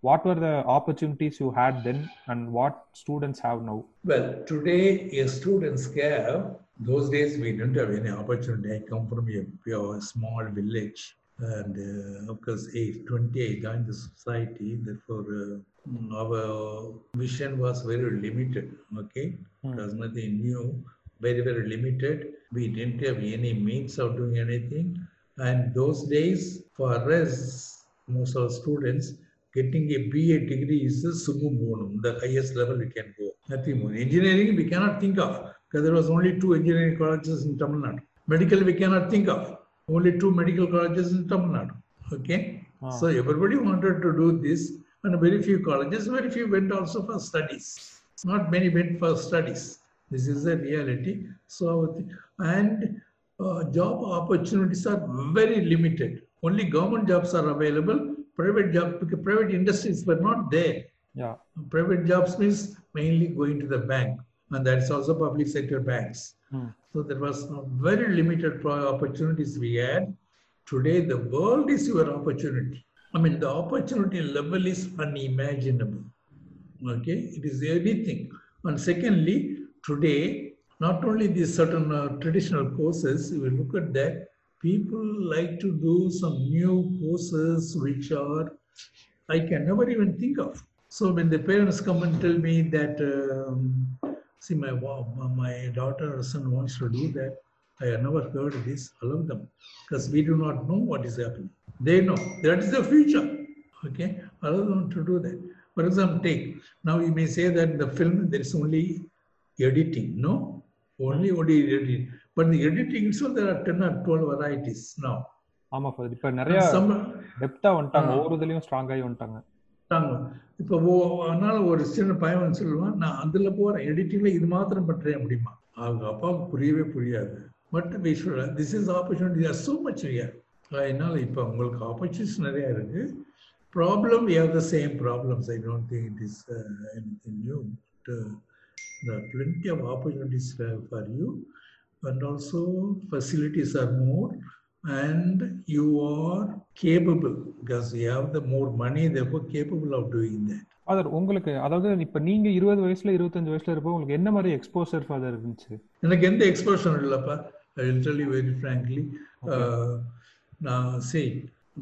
what were the opportunities you had then and what students have now? Well today a students care. those days we didn't have any opportunity. I come from a pure small village and uh, of course age 20 i joined the society. Therefore uh, our vision was very limited okay? Hmm. Because it nothing new very very limited. We didn't have any means of doing anything. And those days for us most of our students getting a BA degree is the summum bonum, the highest level we can go. Nothing more. Engineering, we cannot think of because there was only two engineering colleges in Tamil Nadu. Medical, we cannot think of. Only two medical colleges in Tamil Nadu. Okay. Ah. So everybody wanted to do this, and very few colleges, very few went also for studies. Not many went for studies. This is the reality. So, and uh, job opportunities are very limited. Only government jobs are available. Private job, because private industries were not there. Yeah. Private jobs means mainly going to the bank, and that's also public sector banks. Hmm. So there was very limited opportunities we had. Today, the world is your opportunity. I mean, the opportunity level is unimaginable. Okay, it is everything. And secondly, today, not only these certain uh, traditional courses, you will look at that, people like to do some new courses which are I can never even think of. So when the parents come and tell me that, um, see, my my daughter or son wants to do that, I have never heard of this. Allow them, because we do not know what is happening. They know that is the future. Okay, allow them to do that. For example, take now you may say that the film there is only editing. No, only only editing. But the editing itself there are ten or twelve varieties now. ஆமா father இப்ப நிறைய டெப்தா வந்துட்டாங்க. ஒவ்வொரு இதுலயும் strong ஆகி வந்துட்டாங்க. தாங்க இப்போ அதனால ஒரு சின்ன பையன் சொல்லுவான் நான் அதுல போறேன் எடிட்டிங்ல இது மாத்திரம் பண்றேன் முடியுமா அவங்க அப்பாவுக்கு புரியவே புரியாது. But this is opportunity are so much rare அதனால இப்போ உங்களுக்கு ஆப்பர்ச்சுனிட்டிஸ் நிறைய இருக்கு. Problem we have the same problems I don't think it is anything new but plenty of opportunities for you. And also facilities are more and you are capable because you have the more money therefore capable of doing that. Father உங்களுக்கு அதாவது இப்ப நீங்க இருபது வயசுல இருபத்தஞ்சு வயசுல இருப்போ உங்களுக்கு என்ன மாதிரி எக்ஸ்போசர் ஃபாதர் இருந்துச்சு? எனக்கு எந்த எக்ஸ்போஷன் இல்லைப்பா. I will tell you very frankly நான் சரி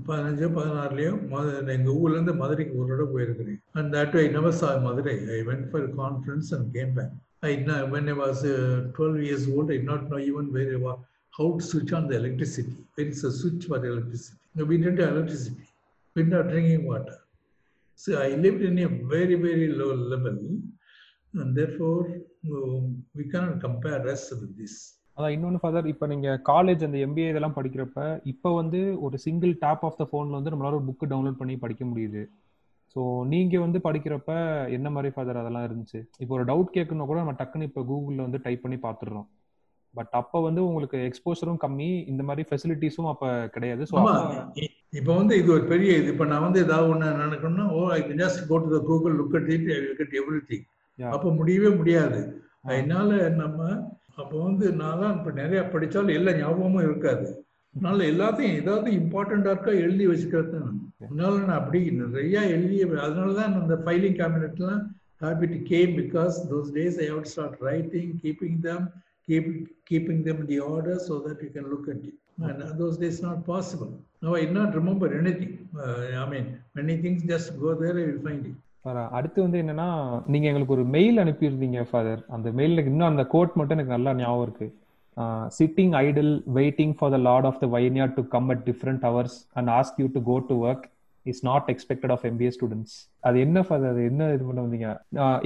பதினஞ்சோ பதினாறுலையோ மத எங்கள் ஊர்லேருந்து மதுரைக்கு ஒரு தடவை போயிருக்கிறேன். And that I never saw Madurai I went for conference and came back I know when I was uh, 12 years old, I did not know even where was, how to switch on the electricity. There is a switch for electricity. We didn't have electricity. We didn't have drinking water. So I lived in a very, very low level, and therefore um, we cannot compare us with this. அதான் இன்னொன்று father இப்போ நீங்கள் college அந்த MBA இதெல்லாம் படிக்கிறப்ப இப்போ வந்து ஒரு சிங்கிள் டேப் ஆஃப் த ஃபோனில் வந்து நம்மளால ஒரு புக்கு டவுன்லோட் பண்ணி படிக்க முடியுது ஸோ நீங்க வந்து படிக்கிறப்ப என்ன மாதிரி ஃபாதர் அதெல்லாம் இருந்துச்சு? இப்போ ஒரு டவுட் கேட்கணும் கூட நம்ம டக்குன்னு இப்போ கூகுளில் வந்து டைப் பண்ணி பார்த்துடுறோம். பட் அப்போ வந்து உங்களுக்கு எக்ஸ்போசரும் கம்மி இந்த மாதிரி ஃபெசிலிட்டிஸும் அப்போ கிடையாது. ஸோ இப்ப வந்து இது ஒரு பெரிய இது. இப்ப நான் வந்து ஏதாவது ஒண்ணு நினைக்கணும்னா ஓ I just go to the Google look at it will get everything. அப்ப முடியவே முடியாது. அதனால நம்ம அப்போ வந்து நான் தான் இப்ப நிறைய படிச்சாலும் எல்லா ஞாபகமும் இருக்காது. அதனால எல்லாத்தையும் ஏதாவது இம்பார்ட்டண்டா இருக்கா எழுதி வச்சுக்கிறது தான் அதனால நான் அப்படி நிறைய எழுதி அதனால தான் அந்த ஃபைலிங் கேபினெட்லாம் those days I have to start writing, keeping them, keep keeping them in the order so that you can look at it. And those days not possible. Now I not remember anything. Uh, I mean, many things just go there, I will find it. அடுத்து வந்து என்னன்னா நீங்க எங்களுக்கு ஒரு mail அனுப்பியிருந்தீங்க father அந்த மெயிலுக்கு இன்னும் அந்த கோட் மட்டும் எனக்கு நல்லா ஞாபகம் இருக்கு sitting idle waiting for the lord of the வைனியா to come at different hours and ask you to go to work is not expected of MBA students அது என்ன ஃபாதர் அது என்ன இது பண்ண வந்தீங்க?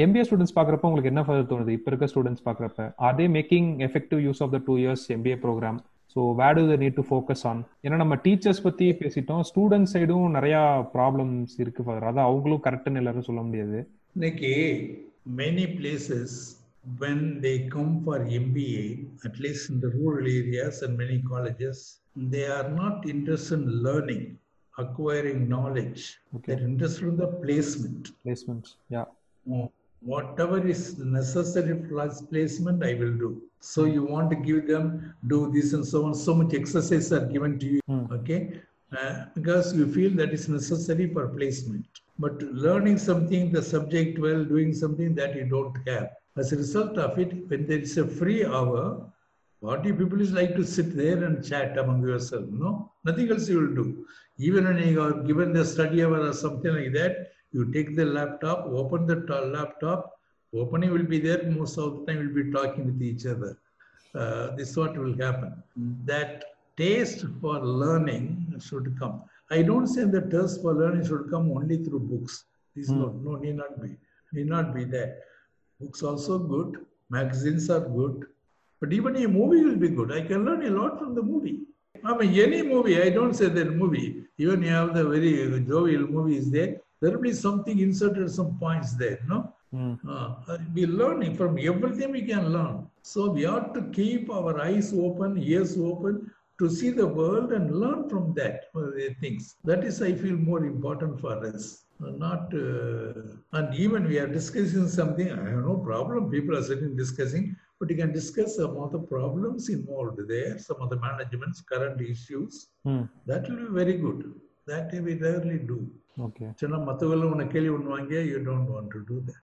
எம்பிஏ ஸ்டூடெண்ட்ஸ் பார்க்குறப்ப உங்களுக்கு என்ன ஃபர்தர் தோணுது? இப்போ இருக்க ஸ்டூடெண்ட்ஸ் பார்க்குறப்ப are they making effective use of the two years MBA programme so what do the need to focus on ஏன்னா நம்ம டீச்சர்ஸ் பத்தி பேசிட்டோம். ஸ்டூடெண்ட் சைடும் நிறையா ப்ராப்ளம்ஸ் இருக்கு ஃபாதர் அதான் அவங்களும் கரெக்ட்னு எல்லாரும் சொல்ல முடியாது. இன்னைக்கு many places when they come for MBA, at least in the rural areas and many colleges, they are not interested in learning, acquiring knowledge. Okay. They're interested in the placement. Placement, yeah. Oh, whatever is necessary for placement, I will do. So you want to give them do this and so on. So much exercise are given to you, mm. okay? Uh, because you feel that is necessary for placement. But learning something, the subject well, doing something that you don't have as a result of it, when there is a free hour, what you people is like to sit there and chat among yourself. No, nothing else you will do. Even when you are given the study hour or something like that, you take the laptop, open the laptop, opening will be there. Most of the time, you will be talking with each other. Uh, this is what will happen. That taste for learning should come. I don't say the taste for learning should come only through books. This Hmm. no, no, need not be. Need not be that. Books also good. Magazines are good. But even a movie will be good. I can learn a lot from the movie. I mean, any movie, I don't say that movie. Even you have the very jovial movies there, there will be something inserted, some points there, no? ம் Uh, we learning from everything we can learn. So we ought to keep our eyes open, ears open to see the world and learn from that uh, the things. That is, I feel, more important for us. Uh, Not, uh, and even we are discussing something, I have no problem. People are sitting discussing, but you can discuss some of the problems involved there, some of the management's current issues. ம் That will be very good. That we rarely do. Okay சின்ன மற்றவங்களும் உன்னை கேள்வி பண்ணுவாங்க you don't want to do that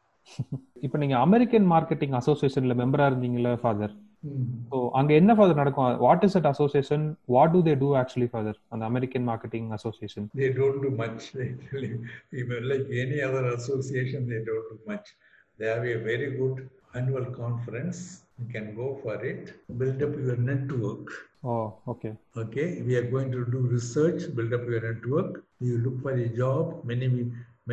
இப்போ நீங்க American marketing அசோசியேஷன்ல மெம்பரா இருந்தீங்கல்ல father so அங்க என்ன ஃபாதர் நடக்கும் what is at association what do they do actually father அந்த American marketing association They don't do much. They really, even like any other association, they don't do much. They have a very good annual conference. You can go for it. Build up your network. Oh okay Okay, we are going to do research. Build up your network. You look for a job. Many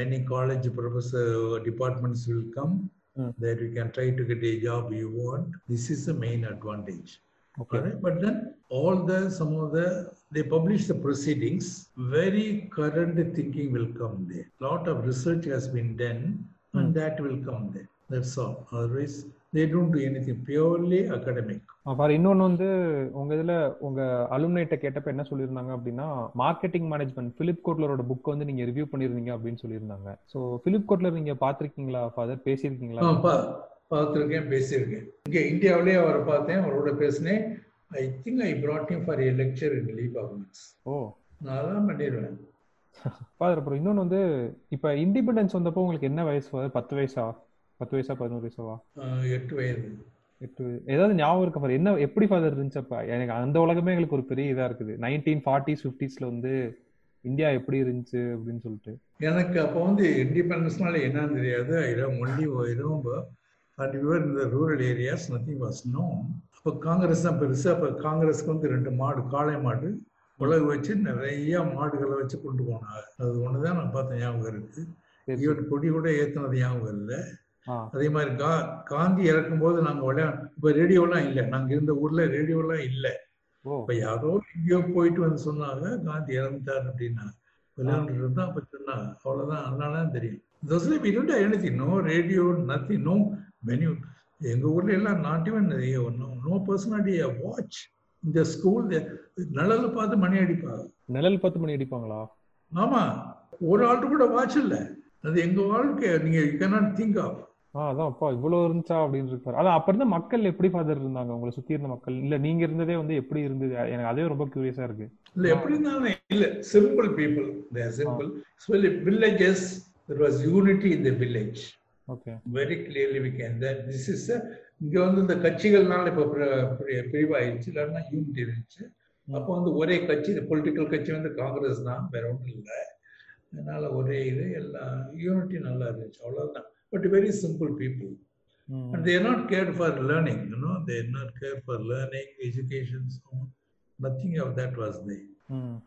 many college professor departments will come. Hmm. That you can try to get a job you want. This is the main advantage. Okay. But then all the some of the they publish the proceedings. Very current thinking will come there. Lot of research has been done, and Hmm. that will come there. That's all. Otherwise, they don't do anything purely academic. For இன்னொன்னு வந்து உங்க இதுல உங்க அலுமினைட்ட கேட்டப்ப என்ன சொல்லியிருந்தாங்க அப்படின்னா marketing management Philip கோட்லரோட புக் வந்து நீங்க ரிவ்யூ பண்ணிருந்தீங்க அப்படின்னு சொல்லியிருந்தாங்க. ஸோ பிலிப் கோட்லர் நீங்க பாத்திருக்கீங்களா ஃபாதர் பேசியிருக்கீங்களா? பார்த்துருக்கேன் பேசியிருக்கேன். இங்கே இந்தியாவிலே அவரை பார்த்தேன் அவரோட பேசினேன். I think I brought him for a lecture in lee performance ஓ. நான் தான் பண்ணிடுவேன் ஃபாதர் அப்புறம் இன்னொன்னு வந்து இப்ப இண்டிபெண்டன்ஸ் வந்தப்போ உங்களுக்கு என்ன வயசு பத்து வயசா? பத்து வயசா பதினோரு வயசாவா எட்டு வயது. எட்டு ஏதாவது ஞாபகம் இருக்கா ஃபாதர் என்ன எப்படி ஃபாதர் இருந்துச்சப்ப எனக்கு அந்த உலகமே எங்களுக்கு ஒரு பெரிய இதா இருக்குது. நைன்டீன் ஃபார்ட்டிஸ் ஃபிஃப்டிஸ்ல வந்து இந்தியா எப்படி இருந்துச்சு அப்படின்னு சொல்லிட்டு. எனக்கு அப்போ வந்து இண்டிபெண்டன்ஸ்னால என்னன்னு தெரியாது. ஐ I remember and we were in the rural areas nothing was known. அப்போ காங்கிரஸ் தான் பெருசு அப்போ காங்கிரஸ்க்கு வந்து ரெண்டு மாடு காளை மாடு உலக வச்சு நிறைய மாடுகளை வச்சு கொண்டு போனாங்க. அது ஒன்று தான் நான் பார்த்த ஞாபகம் இருக்கு. சரி, சரி. ஈவன் கொடி கூட ஏற்றினது ஞாபகம் இல்லை. அதே மாதிரி கா காந்தி இறக்கும்போது நாங்கள் விளையா இப்போ ரேடியோலாம் இல்லை. நாங்கள் இருந்த ஊரில் ரேடியோலாம் இல்லை. இப்போ யாரோ எங்கேயோ போயிட்டு வந்து சொன்னாங்க காந்தி இறந்துட்டார் அப்படின்னா. விளையாண்டு இருந்தா அப்ப சொன்னா. அவ்வளவுதான். அதனால தான் தெரியும். don't have anything no radio nothing no menu. எங்க ஊர்ல எல்லாம் not even no personality watch இந்த ஸ்கூல் நிழல பார்த்து மணி அடிப்பாங்க. நிழல் பத்து மணி அடிப்பாங்களா? ஆமா. ஒரு ஆள்கிட்ட கூட வாட்ச் இல்ல. அது எங்க வாழ்க்கை. நீங்க you cannot think of ah அதான் அப்பா இவ்வளவு இருந்துச்சா அப்படின்னு இருக்காரு அதான் அப்ப இருந்த மக்கள் எப்படி ஃபாதர் இருந்தாங்க? உங்களை சுத்தி இருந்த மக்கள்? இல்ல நீங்க இருந்ததே வந்து எப்படி இருந்தது? எனக்கு அதே ரொம்ப கியூரியஸா இருக்கு. இல்ல எப்படி இருந்தாலும் இல்ல simple people there simple villages there was unity in the village okay very clearly we can that this is இங்க வந்து இந்த கட்சிகள்னால இப்போ பிரிவாயிருச்சு இல்லைன்னா யூனிட்டி இருந்துச்சு. அப்போ வந்து ஒரே கட்சி இந்த பொலிட்டிக்கல் கட்சி வந்து காங்கிரஸ் தான் வேற ஒன்றும் இல்லை. அதனால ஒரே இது எல்லாம் யூனிட்டி நல்லா இருந்துச்சு but very simple people and they're not care for learning you know they're not care for learning education nothing of that was they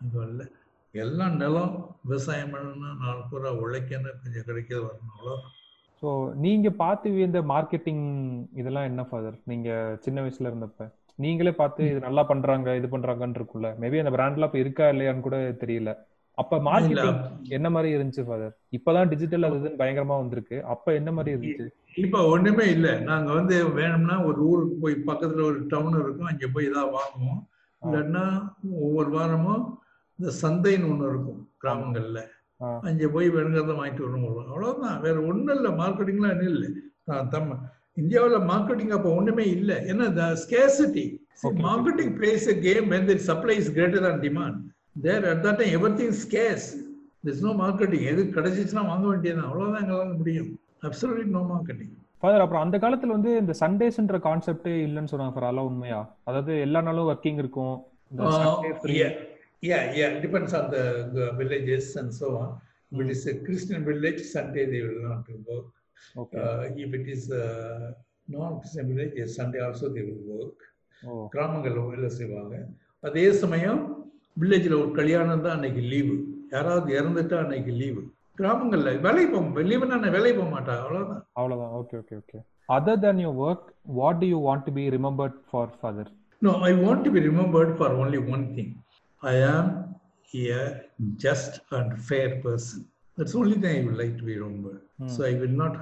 அங்கே இல்லை எல்லாம் நிலம் விவசாயம் பண்ணணும் நாலு பூரா உழைக்கணும் கொஞ்சம் கிடைக்கிறது வரணும் ஸோ நீங்க பார்த்து வியந்த மார்க்கெட்டிங் இதெல்லாம் என்ன ஃபாதர் நீங்க சின்ன வயசுல இருந்தப்ப. நீங்களே பார்த்து இது நல்லா பண்றாங்க இது பண்றாங்கன்னு இருக்குல்ல மேபி அந்த பிராண்ட்லாம் இப்ப இருக்கா இல்லையான்னு கூட தெரியல. அப்ப மார்க்கெட்டிங் என்ன மாதிரி இருந்துச்சு ஃபாதர் இப்பதான் டிஜிட்டல் அது பயங்கரமா வந்திருக்கு. அப்ப என்ன மாதிரி இருந்துச்சு? இப்ப ஒண்ணுமே இல்லை. நாங்க வந்து வேணும்னா ஒரு ஊருக்கு போய் பக்கத்துல ஒரு டவுன் இருக்கும். அங்க போய் இதாக வாங்குவோம். இல்லைன்னா ஒவ்வொரு வாரமும் இந்த சந்தைன்னு ஒண்ணு இருக்கும் கிராமங்கள்ல. அங்கே போய் வேணுங்கிறத வாங்கிட்டு வரணும் அவ்வளவுதான். வேற ஒண்ணும் இல்லை. மார்க்கெட்டிங்லாம் இல்லை. தம் இந்தியாவில் மார்க்கெட்டிங் அப்போ ஒண்ணுமே இல்லை. ஏன்னா the scarcity marketing place came when supply is greater than demand there at that time everything scarce this no marketing எது கிடைச்சிச்சுன்னா வாங்க வேண்டியது அவ்வளவுதான் எங்களால் முடியும். அப்சல்யூட்லி நோ மார்க்கெட்டிங் ஃபாதர் அப்புறம் அந்த காலத்துல வந்து இந்த சண்டேஸ்ன்ற கான்செப்டே இல்லைன்னு சொன்னாங்க ஃபார் அதெல்லாம் உண்மையா? அதாவது எல்லா நாளும் ஒர்க்கிங் இருக்கும். Yeah, yeah, it depends on the, the villages and so on. If it is a Christian village, Sunday they will not work. Okay. Uh, if it is a non-Christian village, yes, Sunday also they will work. கிராமங்கள்ல வேலை செய்வாங்க. அதே சமயம் வில்லேஜில் ஒரு கல்யாணம் தான் அன்னைக்கு லீவு யாராவது இறந்துட்டா அன்னைக்கு லீவு கிராமங்கள்ல வேலைக்கு போக லீவுனா வேலைக்கு போக மாட்டாங்க அவ்வளவுதான். அவ்வளவுதான். Okay okay okay other than your work what do you want to be remembered for father No, I want to be remembered for only one thing. I am a just and fair person. That's the only thing I would like to be remembered. Hmm. So I will not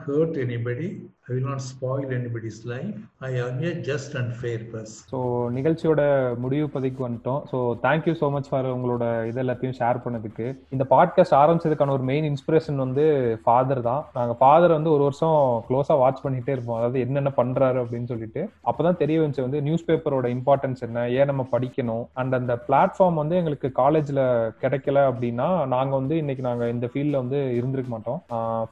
I will not spoil anybody's life I am a just and fair purse so நிகழ்ச்சியோட முடிவு பதிக்கு வந்துட்டோம். So thank you so much for உங்களோட இது எல்லாத்தையும் share பண்ணதுக்கு. இந்த podcast ஆரம்பிச்சதுக்கான ஒரு மெயின் இன்ஸ்பிரேஷன் வந்து ஃபாதர் தான். நாங்கள் ஃபாதர் வந்து ஒரு வருஷம் க்ளோஸாக வாட்ச் பண்ணிட்டே இருப்போம். அதாவது என்னென்ன பண்றாரு அப்படின்னு சொல்லிட்டு. அப்பதான் தெரிய வந்துச்சு வந்து நியூஸ் பேப்பரோட இம்பார்ட்டன்ஸ் என்ன ஏன் நம்ம படிக்கணும்? அண்ட் அந்த பிளாட்ஃபார்ம் வந்து எங்களுக்கு காலேஜ்ல கிடைக்கல அப்படின்னா நாங்க வந்து இன்னைக்கு நாங்க இந்த ஃபீல்ட்ல வந்து இருந்திருக்க மாட்டோம்.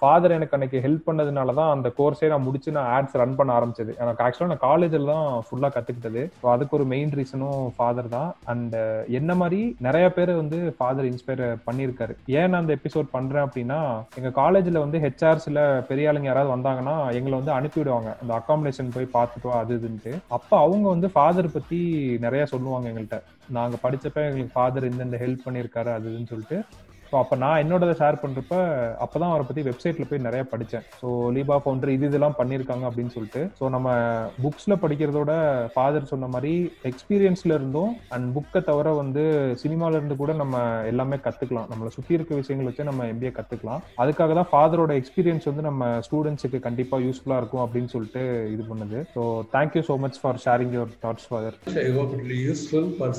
ஃபாதர் எனக்கு அன்னைக்கு ஹெல்ப் பண்ணதுனால தான் அந்த கோர்ஸே நான் முடிச்சு நான் ஆட்ஸ் ரன் பண்ண ஆரம்பிச்சது. எனக்கு ஆக்சுவலாக நான் காலேஜில் தான் ஃபுல்லாக கற்றுக்கிட்டது ஸோ அதுக்கு ஒரு மெயின் ரீசனும் ஃபாதர் தான். அண்ட் என்ன மாதிரி நிறைய பேர் வந்து ஃபாதர் இன்ஸ்பயர் பண்ணியிருக்காரு. ஏன் நான் அந்த எபிசோட் பண்ணுறேன் அப்படின்னா எங்கள் காலேஜில் வந்து ஹெச்ஆர்ஸில் பெரிய ஆளுங்க யாராவது வந்தாங்கன்னா எங்களை வந்து அனுப்பிவிடுவாங்க அந்த அக்காமடேஷன் போய் பார்த்துட்டு வா அது இதுன்ட்டு. அப்போ அவங்க வந்து ஃபாதர் பற்றி நிறையா சொல்லுவாங்க எங்கள்கிட்ட நாங்கள் படித்தப்ப எங்களுக்கு ஃபாதர் இந்தந்த ஹெல்ப் பண்ணியிருக்காரு அது இதுன்னு சொல்லிட்டு. ஸோ அப்போ நான் என்னோட ஷேர் பண்ணுறப்ப அப்போ தான் அவரை பற்றி வெப்சைட்டில் போய் நிறைய படித்தேன் ஸோ லீபா ஃபவுண்டர் இது இதெல்லாம் பண்ணியிருக்காங்க அப்படின்னு சொல்லிட்டு. ஸோ நம்ம புக்ஸில் படிக்கிறதோட ஃபாதர் சொன்ன மாதிரி எக்ஸ்பீரியன்ஸில் இருந்தும் அண்ட் புக்கை தவிர வந்து சினிமால இருந்து கூட நம்ம எல்லாமே கற்றுக்கலாம் நம்மளை சுற்றி இருக்க விஷயங்கள் வச்சு நம்ம எம்பிஏ கற்றுக்கலாம் அதுக்காக தான் ஃபாதரோட எக்ஸ்பீரியன்ஸ் வந்து நம்ம ஸ்டூடெண்ட்ஸுக்கு கண்டிப்பாக யூஸ்ஃபுல்லாக இருக்கும் அப்படின்னு சொல்லிட்டு இது பண்ணுது. So thank you so much for sharing your thoughts father I hope it will be useful for